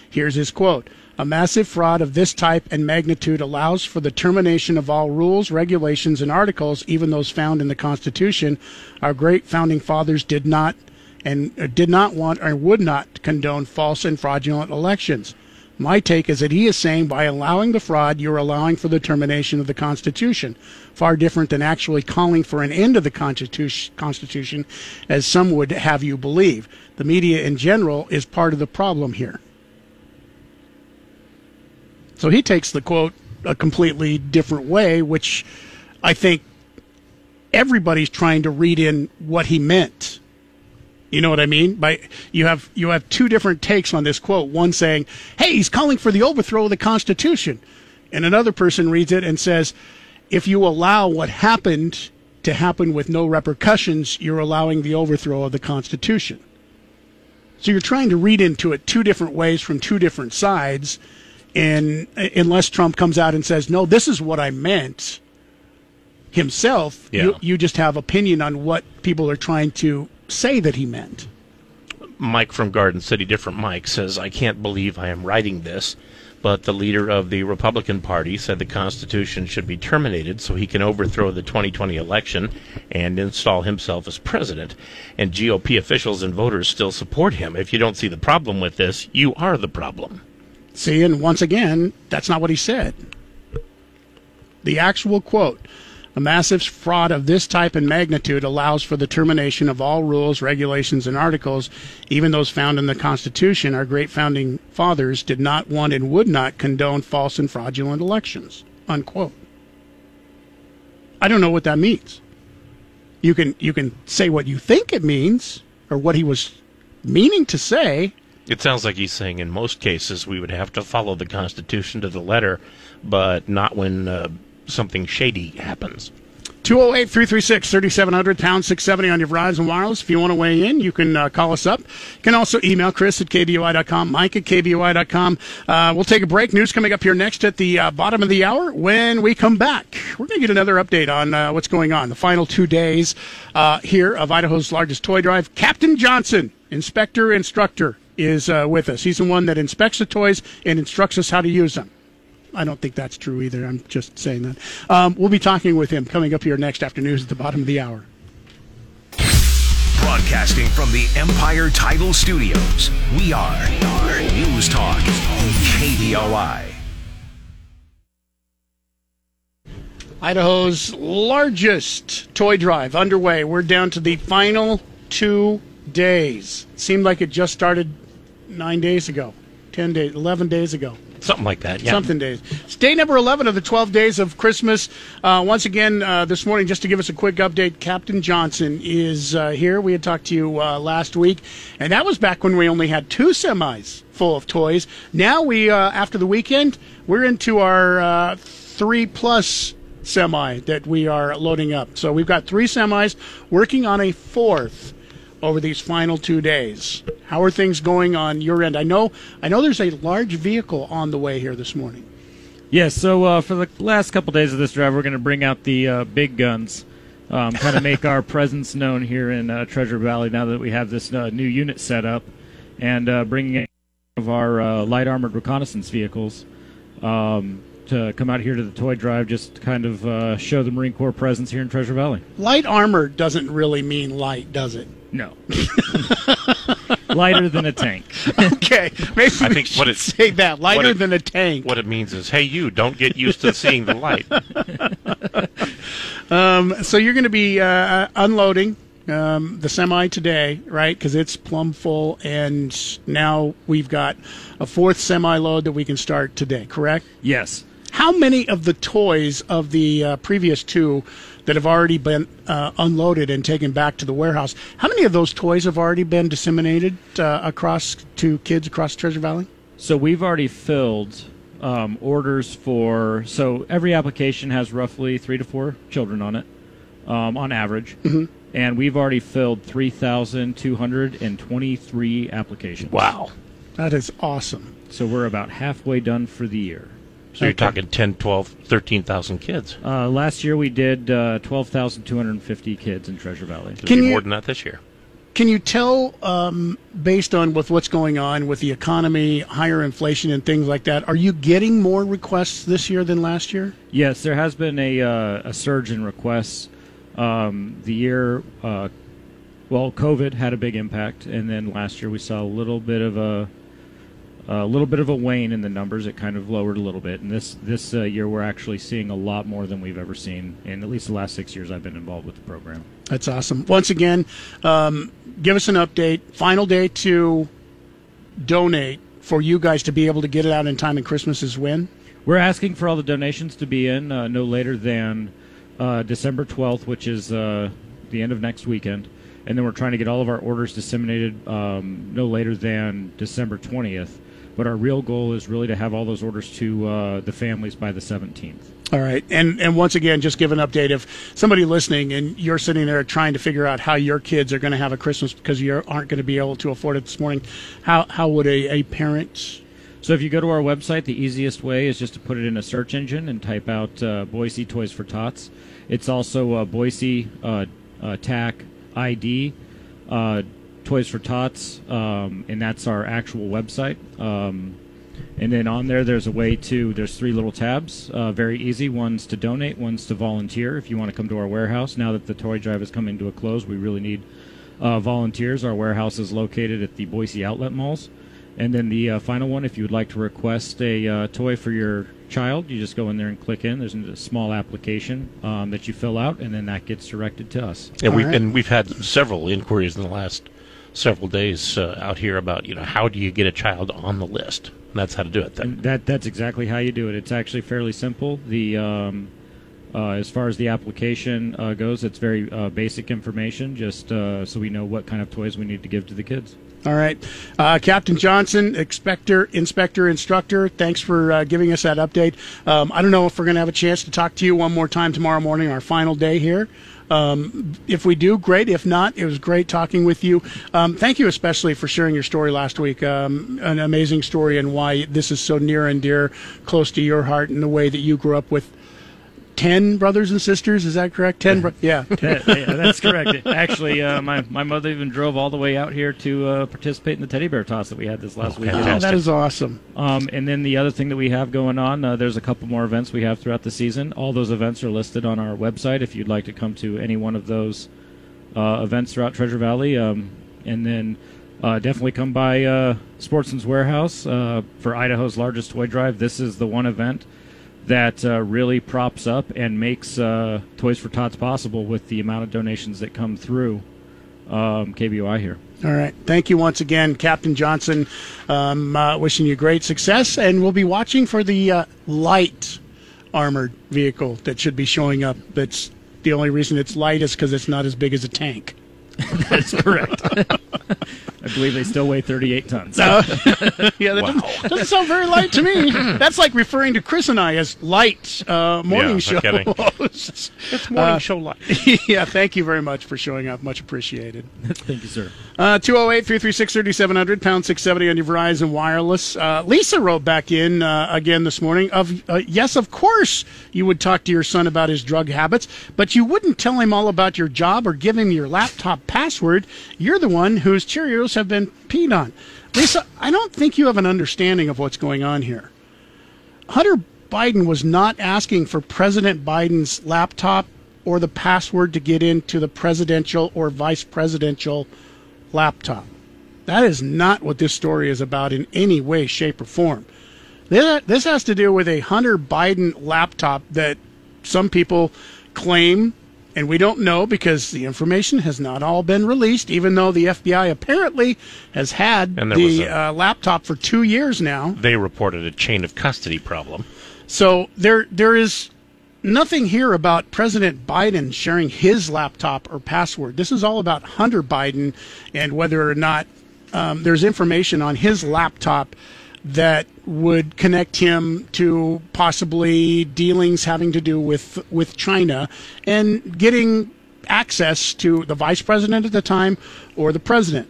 Here's his quote. A massive fraud of this type and magnitude allows for the termination of all rules, regulations, and articles, even those found in the Constitution. Our great founding fathers did not and uh, did not want or would not condone false and fraudulent elections. My take is that he is saying by allowing the fraud, you're allowing for the termination of the Constitution. Far different than actually calling for an end of the Constitution, as some would have you believe. The media in general is part of the problem here. So he takes the quote a completely different way, which I think everybody's trying to read in what he meant. You know what I mean? By you have you have two different takes on this quote. One saying, "Hey, he's calling for the overthrow of the Constitution," and another person reads it and says, "If you allow what happened to happen with no repercussions, you're allowing the overthrow of the Constitution." So you're trying to read into it two different ways from two different sides, and unless Trump comes out and says, "No, this is what I meant," himself, Yeah. you, you just have opinion on what people are trying to say that he meant. Mike from Garden City, different Mike, says, I can't believe I am writing this, but the leader of the Republican Party said the Constitution should be terminated so he can overthrow the 2020 election and install himself as president. And GOP officials and voters still support him. If you don't see the problem with this, you are the problem. See, and once again, that's not what he said. The actual quote A massive fraud of this type and magnitude allows for the termination of all rules, regulations, and articles, even those found in the Constitution. Our great founding fathers did not want and would not condone false and fraudulent elections. Unquote. I don't know what that means. You can you can say what you think it means or what he was meaning to say. It sounds like he's saying in most cases we would have to follow the Constitution to the letter, but not when uh, something shady happens. 208 336 3700, pound 670 on your Verizon Wireless. If you want to weigh in, you can uh, call us up. You can also email Chris at KBOI.com, Mike at KBOI.com. Uh, we'll take a break. News coming up here next at the uh, bottom of the hour. When we come back, we're going to get another update on uh, what's going on. The final two days uh, here of Idaho's largest toy drive. Captain Johnson, inspector, instructor, is uh, with us. He's the one that inspects the toys and instructs us how to use them. I don't think that's true either. I'm just saying that. Um, we'll be talking with him coming up here next after news at the bottom of the hour. Broadcasting from the Empire Title Studios, we are News Talk, KBOI. Idaho's largest toy drive underway. We're down to the final two days. Seemed like it just started nine days ago, 10 days, 11 days ago. Something like that, yeah. Something days. It's day number 11 of the 12 days of Christmas. Uh, once again, uh, this morning, just to give us a quick update, Captain Johnson is uh, here. We had talked to you uh, last week, and that was back when we only had two semis full of toys. Now we, uh, after the weekend, we're into our uh, three plus semi that we are loading up. So we've got three semis working on a fourth over these final two days. How are things going on your end? I know I know there's a large vehicle on the way here this morning. Yes, so uh, for the last couple days of this drive, we're going to bring out the uh, big guns, um, kind of make our presence known here in uh, Treasure Valley now that we have this uh, new unit set up, and uh, bringing in of our uh, light armored reconnaissance vehicles um, to come out here to the toy drive, just to kind of uh, show the Marine Corps presence here in Treasure Valley. Light armor doesn't really mean light, does it? No. Lighter than a tank. okay, maybe I we think what should it say that what lighter it- than a tank. What it means is, hey, you don't get used to seeing the light. Um, so you're going to be uh, unloading um, the semi today, right? Because it's plumb full, and now we've got a fourth semi load that we can start today. Correct? Yes. How many of the toys of the uh, previous two that have already been uh, unloaded and taken back to the warehouse? How many of those toys have already been disseminated uh, across to kids across Treasure Valley? So we've already filled um, orders for. So every application has roughly three to four children on it, um, on average. Mhm. And we've already filled 3,223 applications. Wow. That is awesome. So we're about halfway done for the year. So you're talking 10, 12, 13,000 kids. Uh, last year we did uh, 12,250 kids in Treasure Valley. It'll be more than that this year. Can you tell, um, based on with what's going on with the economy, higher inflation, and things like that, are you getting more requests this year than last year? Yes, there has been a, uh, a surge in requests. Um, the year, uh, well, COVID had a big impact, and then last year we saw a little bit of a a little bit of a wane in the numbers. It kind of lowered a little bit, and this this uh, year we're actually seeing a lot more than we've ever seen in at least the last six years I've been involved with the program. That's awesome. Once again, um, give us an update. Final day to donate for you guys to be able to get it out in time, and Christmas is when? We're asking for all the donations to be in uh, no later than uh, December 12th, which is uh, the end of next weekend. And then we're trying to get all of our orders disseminated um, no later than December 20th. But our real goal is really to have all those orders to uh, the families by the 17th. All right, and and once again, just give an update. If somebody listening and you're sitting there trying to figure out how your kids are going to have a Christmas because you aren't going to be able to afford it this morning, how how would a, a parent? So if you go to our website, the easiest way is just to put it in a search engine and type out uh, Boise Toys for Tots. It's also uh, Boise uh, uh, TAC ID uh, Toys for Tots, um, and that's our actual website. Um, and then on there, there's a way to. There's three little tabs. Uh, very easy. One's to donate. One's to volunteer. If you want to come to our warehouse, now that the toy drive is coming to a close, we really need uh, volunteers. Our warehouse is located at the Boise Outlet Malls. And then the uh, final one, if you would like to request a uh, toy for your child, you just go in there and click in. There's a small application um, that you fill out, and then that gets directed to us. And we've and we've had several inquiries in the last several days uh, out here about you know how do you get a child on the list? And that's how to do it. Then. That that's exactly how you do it. It's actually fairly simple. The um, Uh, as far as the application uh, goes, it's very uh, basic information, just uh, so we know what kind of toys we need to give to the kids. All right. Uh, Captain Johnson, inspector, inspector, instructor, thanks for uh, giving us that update. Um, I don't know if we're going to have a chance to talk to you one more time tomorrow morning, our final day here. Um, if we do, great. If not, it was great talking with you. Um, thank you especially for sharing your story last week. Um, an amazing story and why this is so near and dear, close to your heart, and the way that you grew up with 10 brothers and sisters. Is that correct? 10? Bro- yeah. yeah, that's correct. Actually, uh, my my mother even drove all the way out here to uh, participate in the teddy bear toss that we had this last week. Oh, that is awesome. Um, and then the other thing that we have going on, uh, there's a couple more events we have throughout the season. All those events are listed on our website if you'd like to come to any one of those uh, events throughout Treasure Valley. Um, and then uh, definitely come by uh, Sportsman's Warehouse uh, for Idaho's largest toy drive. This is the one event that uh, really props up and makes uh, Toys for Tots possible with the amount of donations that come through um, KBOI here. All right. Thank you once again, Captain Johnson. Um, uh, wishing you great success. And we'll be watching for the uh, light armored vehicle that should be showing up. That's the only reason it's light is because it's not as big as a tank. That's correct. I believe they still weigh 38 tons. Uh, yeah, that doesn't, doesn't sound very light to me. That's like referring to Chris and I as light uh, morning Yeah, show. hosts. It's morning Uh, show light. yeah, thank you very much for showing up. Much appreciated. Thank you, sir. Uh, 208 336 3700, pound 670 on your Verizon Wireless. Uh, Lisa wrote back in uh, again this morning of, uh, yes, of course you would talk to your son about his drug habits, but you wouldn't tell him all about your job or give him your laptop password. You're the one whose Cheerios have been peed on. Lisa, I don't think you have an understanding of what's going on here. Hunter Biden was not asking for President Biden's laptop or the password to get into the presidential or vice presidential laptop. That is not what this story is about in any way, shape, or form. This has to do with a Hunter Biden laptop that some people claim, and we don't know because the information has not all been released, even though the FBI apparently has had And there was the a- uh, laptop for two years now. They reported a chain of custody problem. So there there is nothing here about President Biden sharing his laptop or password. This is all about Hunter Biden and whether or not um, there's information on his laptop that would connect him to possibly dealings having to do with with China and getting access to the vice president at the time or the president.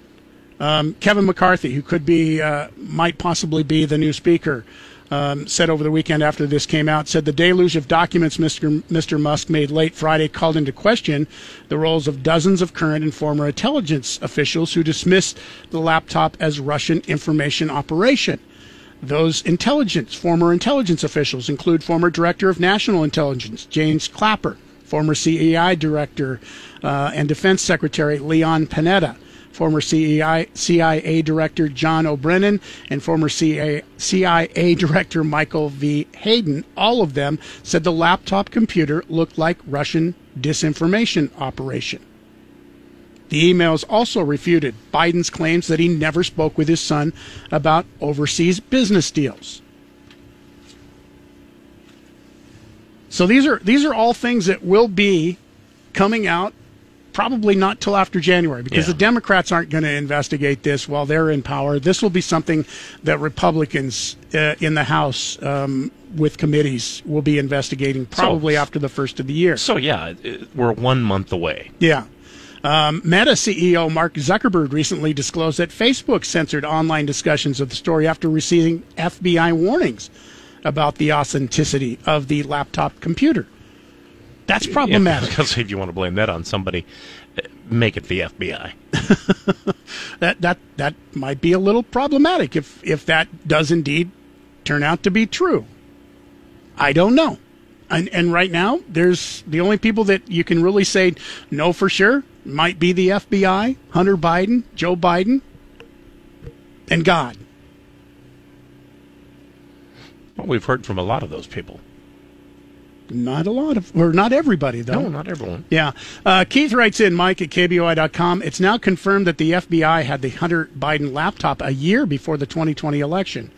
Um, Kevin McCarthy, who could be, uh, might possibly be the new speaker, um, said over the weekend after this came out, said the deluge of documents Mr. Mr. Musk made late Friday called into question the roles of dozens of current and former intelligence officials who dismissed the laptop as Russian information operation. Those intelligence, former intelligence officials include former Director of National Intelligence, James Clapper, former CEI Director uh, and Defense Secretary Leon Panetta, former CEI, CIA Director John O. Brennan, and former CIA, CIA Director Michael V. Hayden. All of them said the laptop computer looked like Russian disinformation operation. The emails also refuted Biden's claims that he never spoke with his son about overseas business deals. So these are these are all things that will be coming out probably not till after January because Yeah. the Democrats aren't going to investigate this while they're in power. This will be something that Republicans uh, in the House um, with committees will be investigating probably after the first of the year. So yeah, we're one month away. Yeah. Um, Meta CEO Mark Zuckerberg recently disclosed that Facebook censored online discussions of the story after receiving FBI warnings about the authenticity of the laptop computer. That's problematic. Because if you want to blame that on somebody, uh, make it the FBI. that that that might be a little problematic if if that does indeed turn out to be true. I don't know. And and right now there's the only people that you can really say no for sure might be the FBI, Hunter Biden, Joe Biden, and God. Well, we've heard from a lot of those people. Not a lot of, or not everybody, though. No, not everyone. Yeah. Uh, Keith writes in, Mike at KBOI.com. It's now confirmed that the FBI had the Hunter Biden laptop a year before the 2020 election.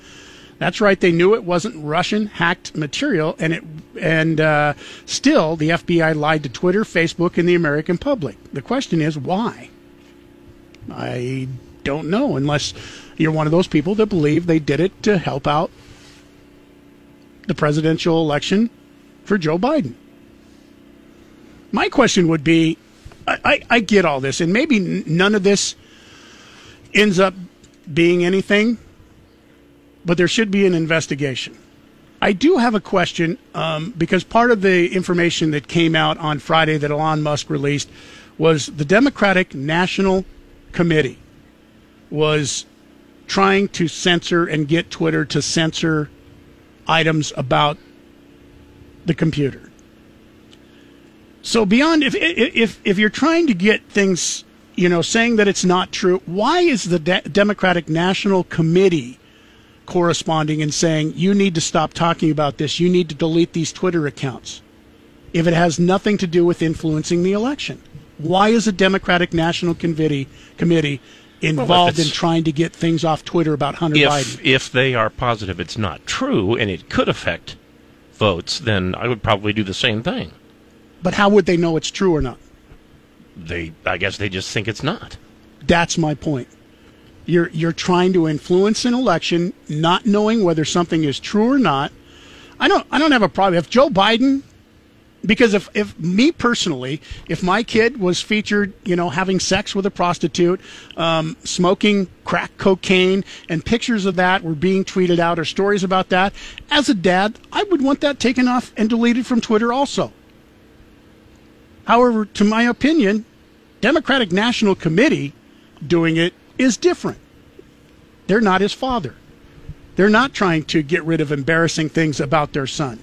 That's right. They knew it wasn't Russian hacked material, and it And uh, still, the FBI lied to Twitter, Facebook, and the American public. The question is why? I don't know, unless you're one of those people that believe they did it to help out the presidential election for Joe Biden. My question would be I, I, I get all this, and maybe none of this ends up being anything, but there should be an investigation. I do have a question um, because part of the information that came out on Friday that Elon Musk released was the Democratic National Committee was trying to censor and get Twitter to censor items about the computer. So beyond if if if you're trying to get things, you know, saying that it's not true, why is the De- Democratic National Committee corresponding and saying you need to stop talking about this, you need to delete these Twitter accounts if it has nothing to do with influencing the election? Why is a Democratic National Committee committee involved in trying to get things off Twitter about Hunter if Biden? if they are positive it's not true and it could affect votes, then I would probably do the same thing. But how would they know it's true or not? They, I guess, they just think it's not. That's my point. You're you're trying to influence an election, not knowing whether something is true or not. I don't I don't have a problem if Joe Biden, because if if me personally, if my kid was featured, you know, having sex with a prostitute, um, smoking crack cocaine, and pictures of that were being tweeted out or stories about that, as a dad, I would want that taken off and deleted from Twitter also. However, to my opinion, Democratic National Committee doing it is different. They're not his father. They're not trying to get rid of embarrassing things about their son.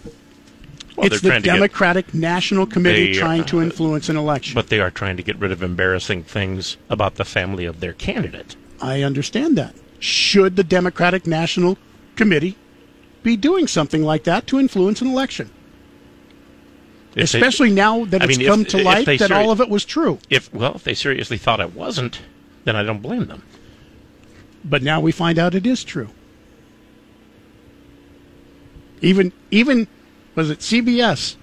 Well, it's the to get- Democratic National Committee They, trying to uh, influence an election. But they are trying to get rid of embarrassing things about the family of their candidate. I understand that. Should the Democratic National Committee be doing something like that to influence an election? If they- Especially now that I it's mean, if- come to if light that seri- all of it was true. If well, if they seriously thought it wasn't, then I don't blame them. But now we find out it is true. Even even was it CBS?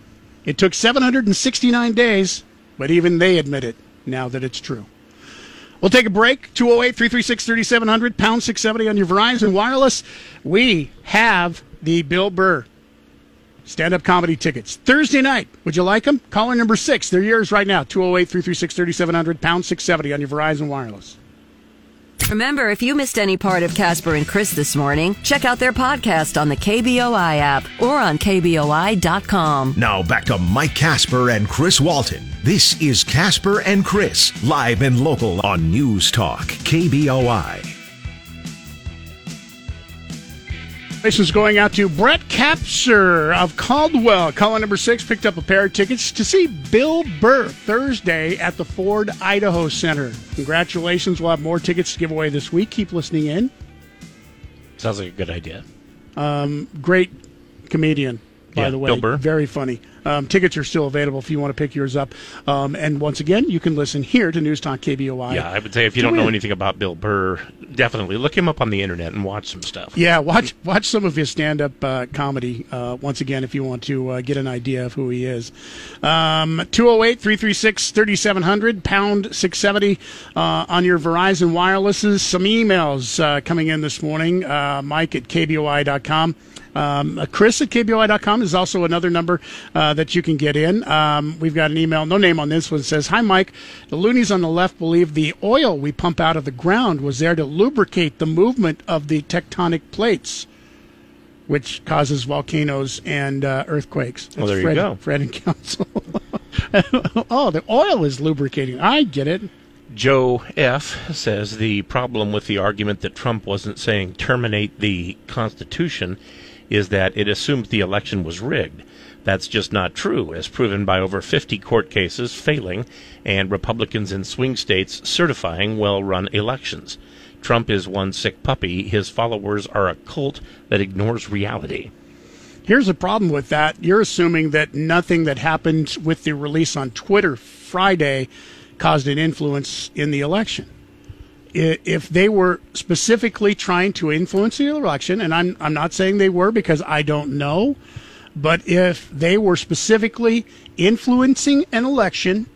It took 769 days, but even they admit it now that it's true. We'll take a break. 208 336 3700, pound 670 on your Verizon Wireless. We have the Bill Burr stand up comedy tickets. Thursday night. Would you like them? Caller number six. They're yours right now. 208 336 3700, pound 670 on your Verizon Wireless. Remember, if you missed any part of Casper and Chris this morning, check out their podcast on the KBOI app or on KBOI.com. Now back to Mike Casper and Chris Walton. This is Casper and Chris, live and local on News Talk, KBOI. Congratulations going out to Brett Capser of Caldwell. Caller number six picked up a pair of tickets to see Bill Burr Thursday at the Ford Idaho Center. Congratulations. We'll have more tickets to give away this week. Keep listening in. Sounds like a good idea. Um, great comedian, by Yeah, the way. Bill Burr. Very funny. Um, tickets are still available if you want to pick yours up. Um, and once again, you can listen here to News Talk KBOI. Yeah, I would say if you don't know anything about Bill Burr, definitely look him up on the internet and watch some stuff. Yeah, watch watch some of his stand up uh, comedy uh, once again if you want to uh, get an idea of who he is. Um, 208 336 3700, pound 670 uh, on your Verizon wirelesses. Some emails uh, coming in this morning. Uh, Mike at KBOI.com. Um, Chris at KBOI.com is also another number uh, that you can get in. Um, we've got an email, no name on this one, says Hi, Mike. The loonies on the left believe the oil we pump out of the ground was there to lubricate the movement of the tectonic plates, which causes volcanoes and uh, earthquakes. Well, there you go. Fred and Council. oh, the oil is lubricating. I get it. Joe F. says the problem with the argument that Trump wasn't saying terminate the Constitution is that it assumes the election was rigged. That's just not true, as proven by over 50 court cases failing and Republicans in swing states certifying well run elections. Trump is one sick puppy. His followers are a cult that ignores reality. Here's the problem with that. You're assuming that nothing that happened with the release on Twitter Friday caused an influence in the election. If they were specifically trying to influence the election, and I'm, I'm not saying they were because I don't know, But if they were specifically influencing an election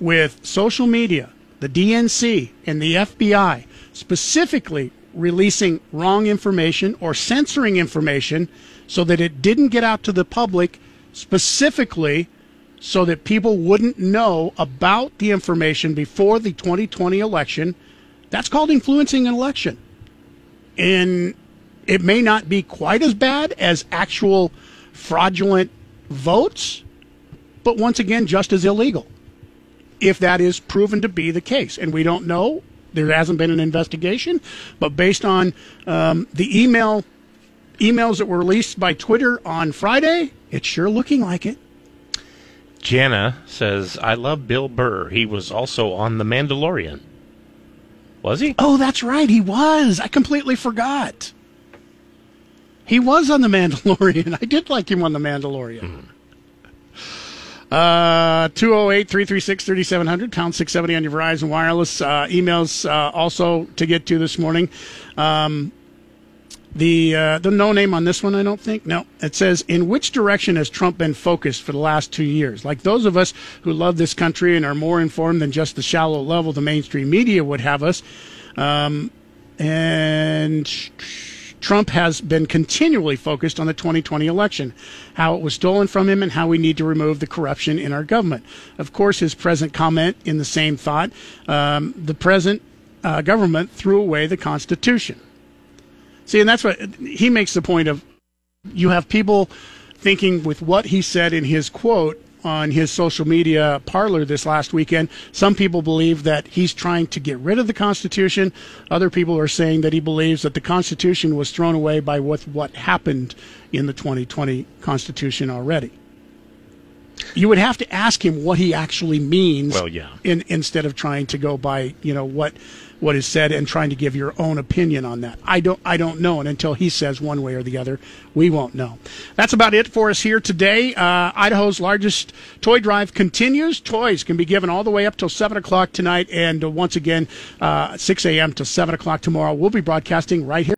with social media, the DNC, and the FBI, specifically releasing wrong information or censoring information so that it didn't get out to the public, specifically so that people wouldn't know about the information before the 2020 election, that's called influencing an election. And it may not be quite as bad as actual fraudulent votes, but once again, just as illegal if that is proven to be the case. And we don't know. There hasn't been an investigation, but based on um, the email emails that were released by Twitter on Friday, it's sure looking like it. Jana says, I love Bill Burr. He was also on The Mandalorian. Was he? Oh, that's right. He was. I completely forgot. He was on The Mandalorian. I did like him on The Mandalorian. Uh, 208 336 3700, pound 670 on your Verizon Wireless. Uh, emails uh, also to get to this morning. Um, the uh, the no name on this one, I don't think. No, it says, "In which direction has Trump been focused for the last two years?" Like those of us who love this country and are more informed than just the shallow level the mainstream media would have us. Um, and Trump has been continually focused on the 2020 election, how it was stolen from him, and how we need to remove the corruption in our government. Of course, his present comment in the same thought: um, the present uh, government threw away the Constitution. See, and that's what he makes the point of you have people thinking with what he said in his quote on his social media Parler this last weekend. Some people believe that he's trying to get rid of the Constitution. Other people are saying that he believes that the Constitution was thrown away by what, what happened in the 2020 Constitution already. You would have to ask him what he actually means. Well, yeah. In, instead of trying to go by, you know, what what is said and trying to give your own opinion on that. I don't I don't know, and until he says one way or the other, we won't know. That's about it for us here today. Uh, Idaho's largest toy drive continues. Toys can be given all the way up till seven o'clock tonight, and once again, uh, six a.m. to seven o'clock tomorrow. We'll be broadcasting right here.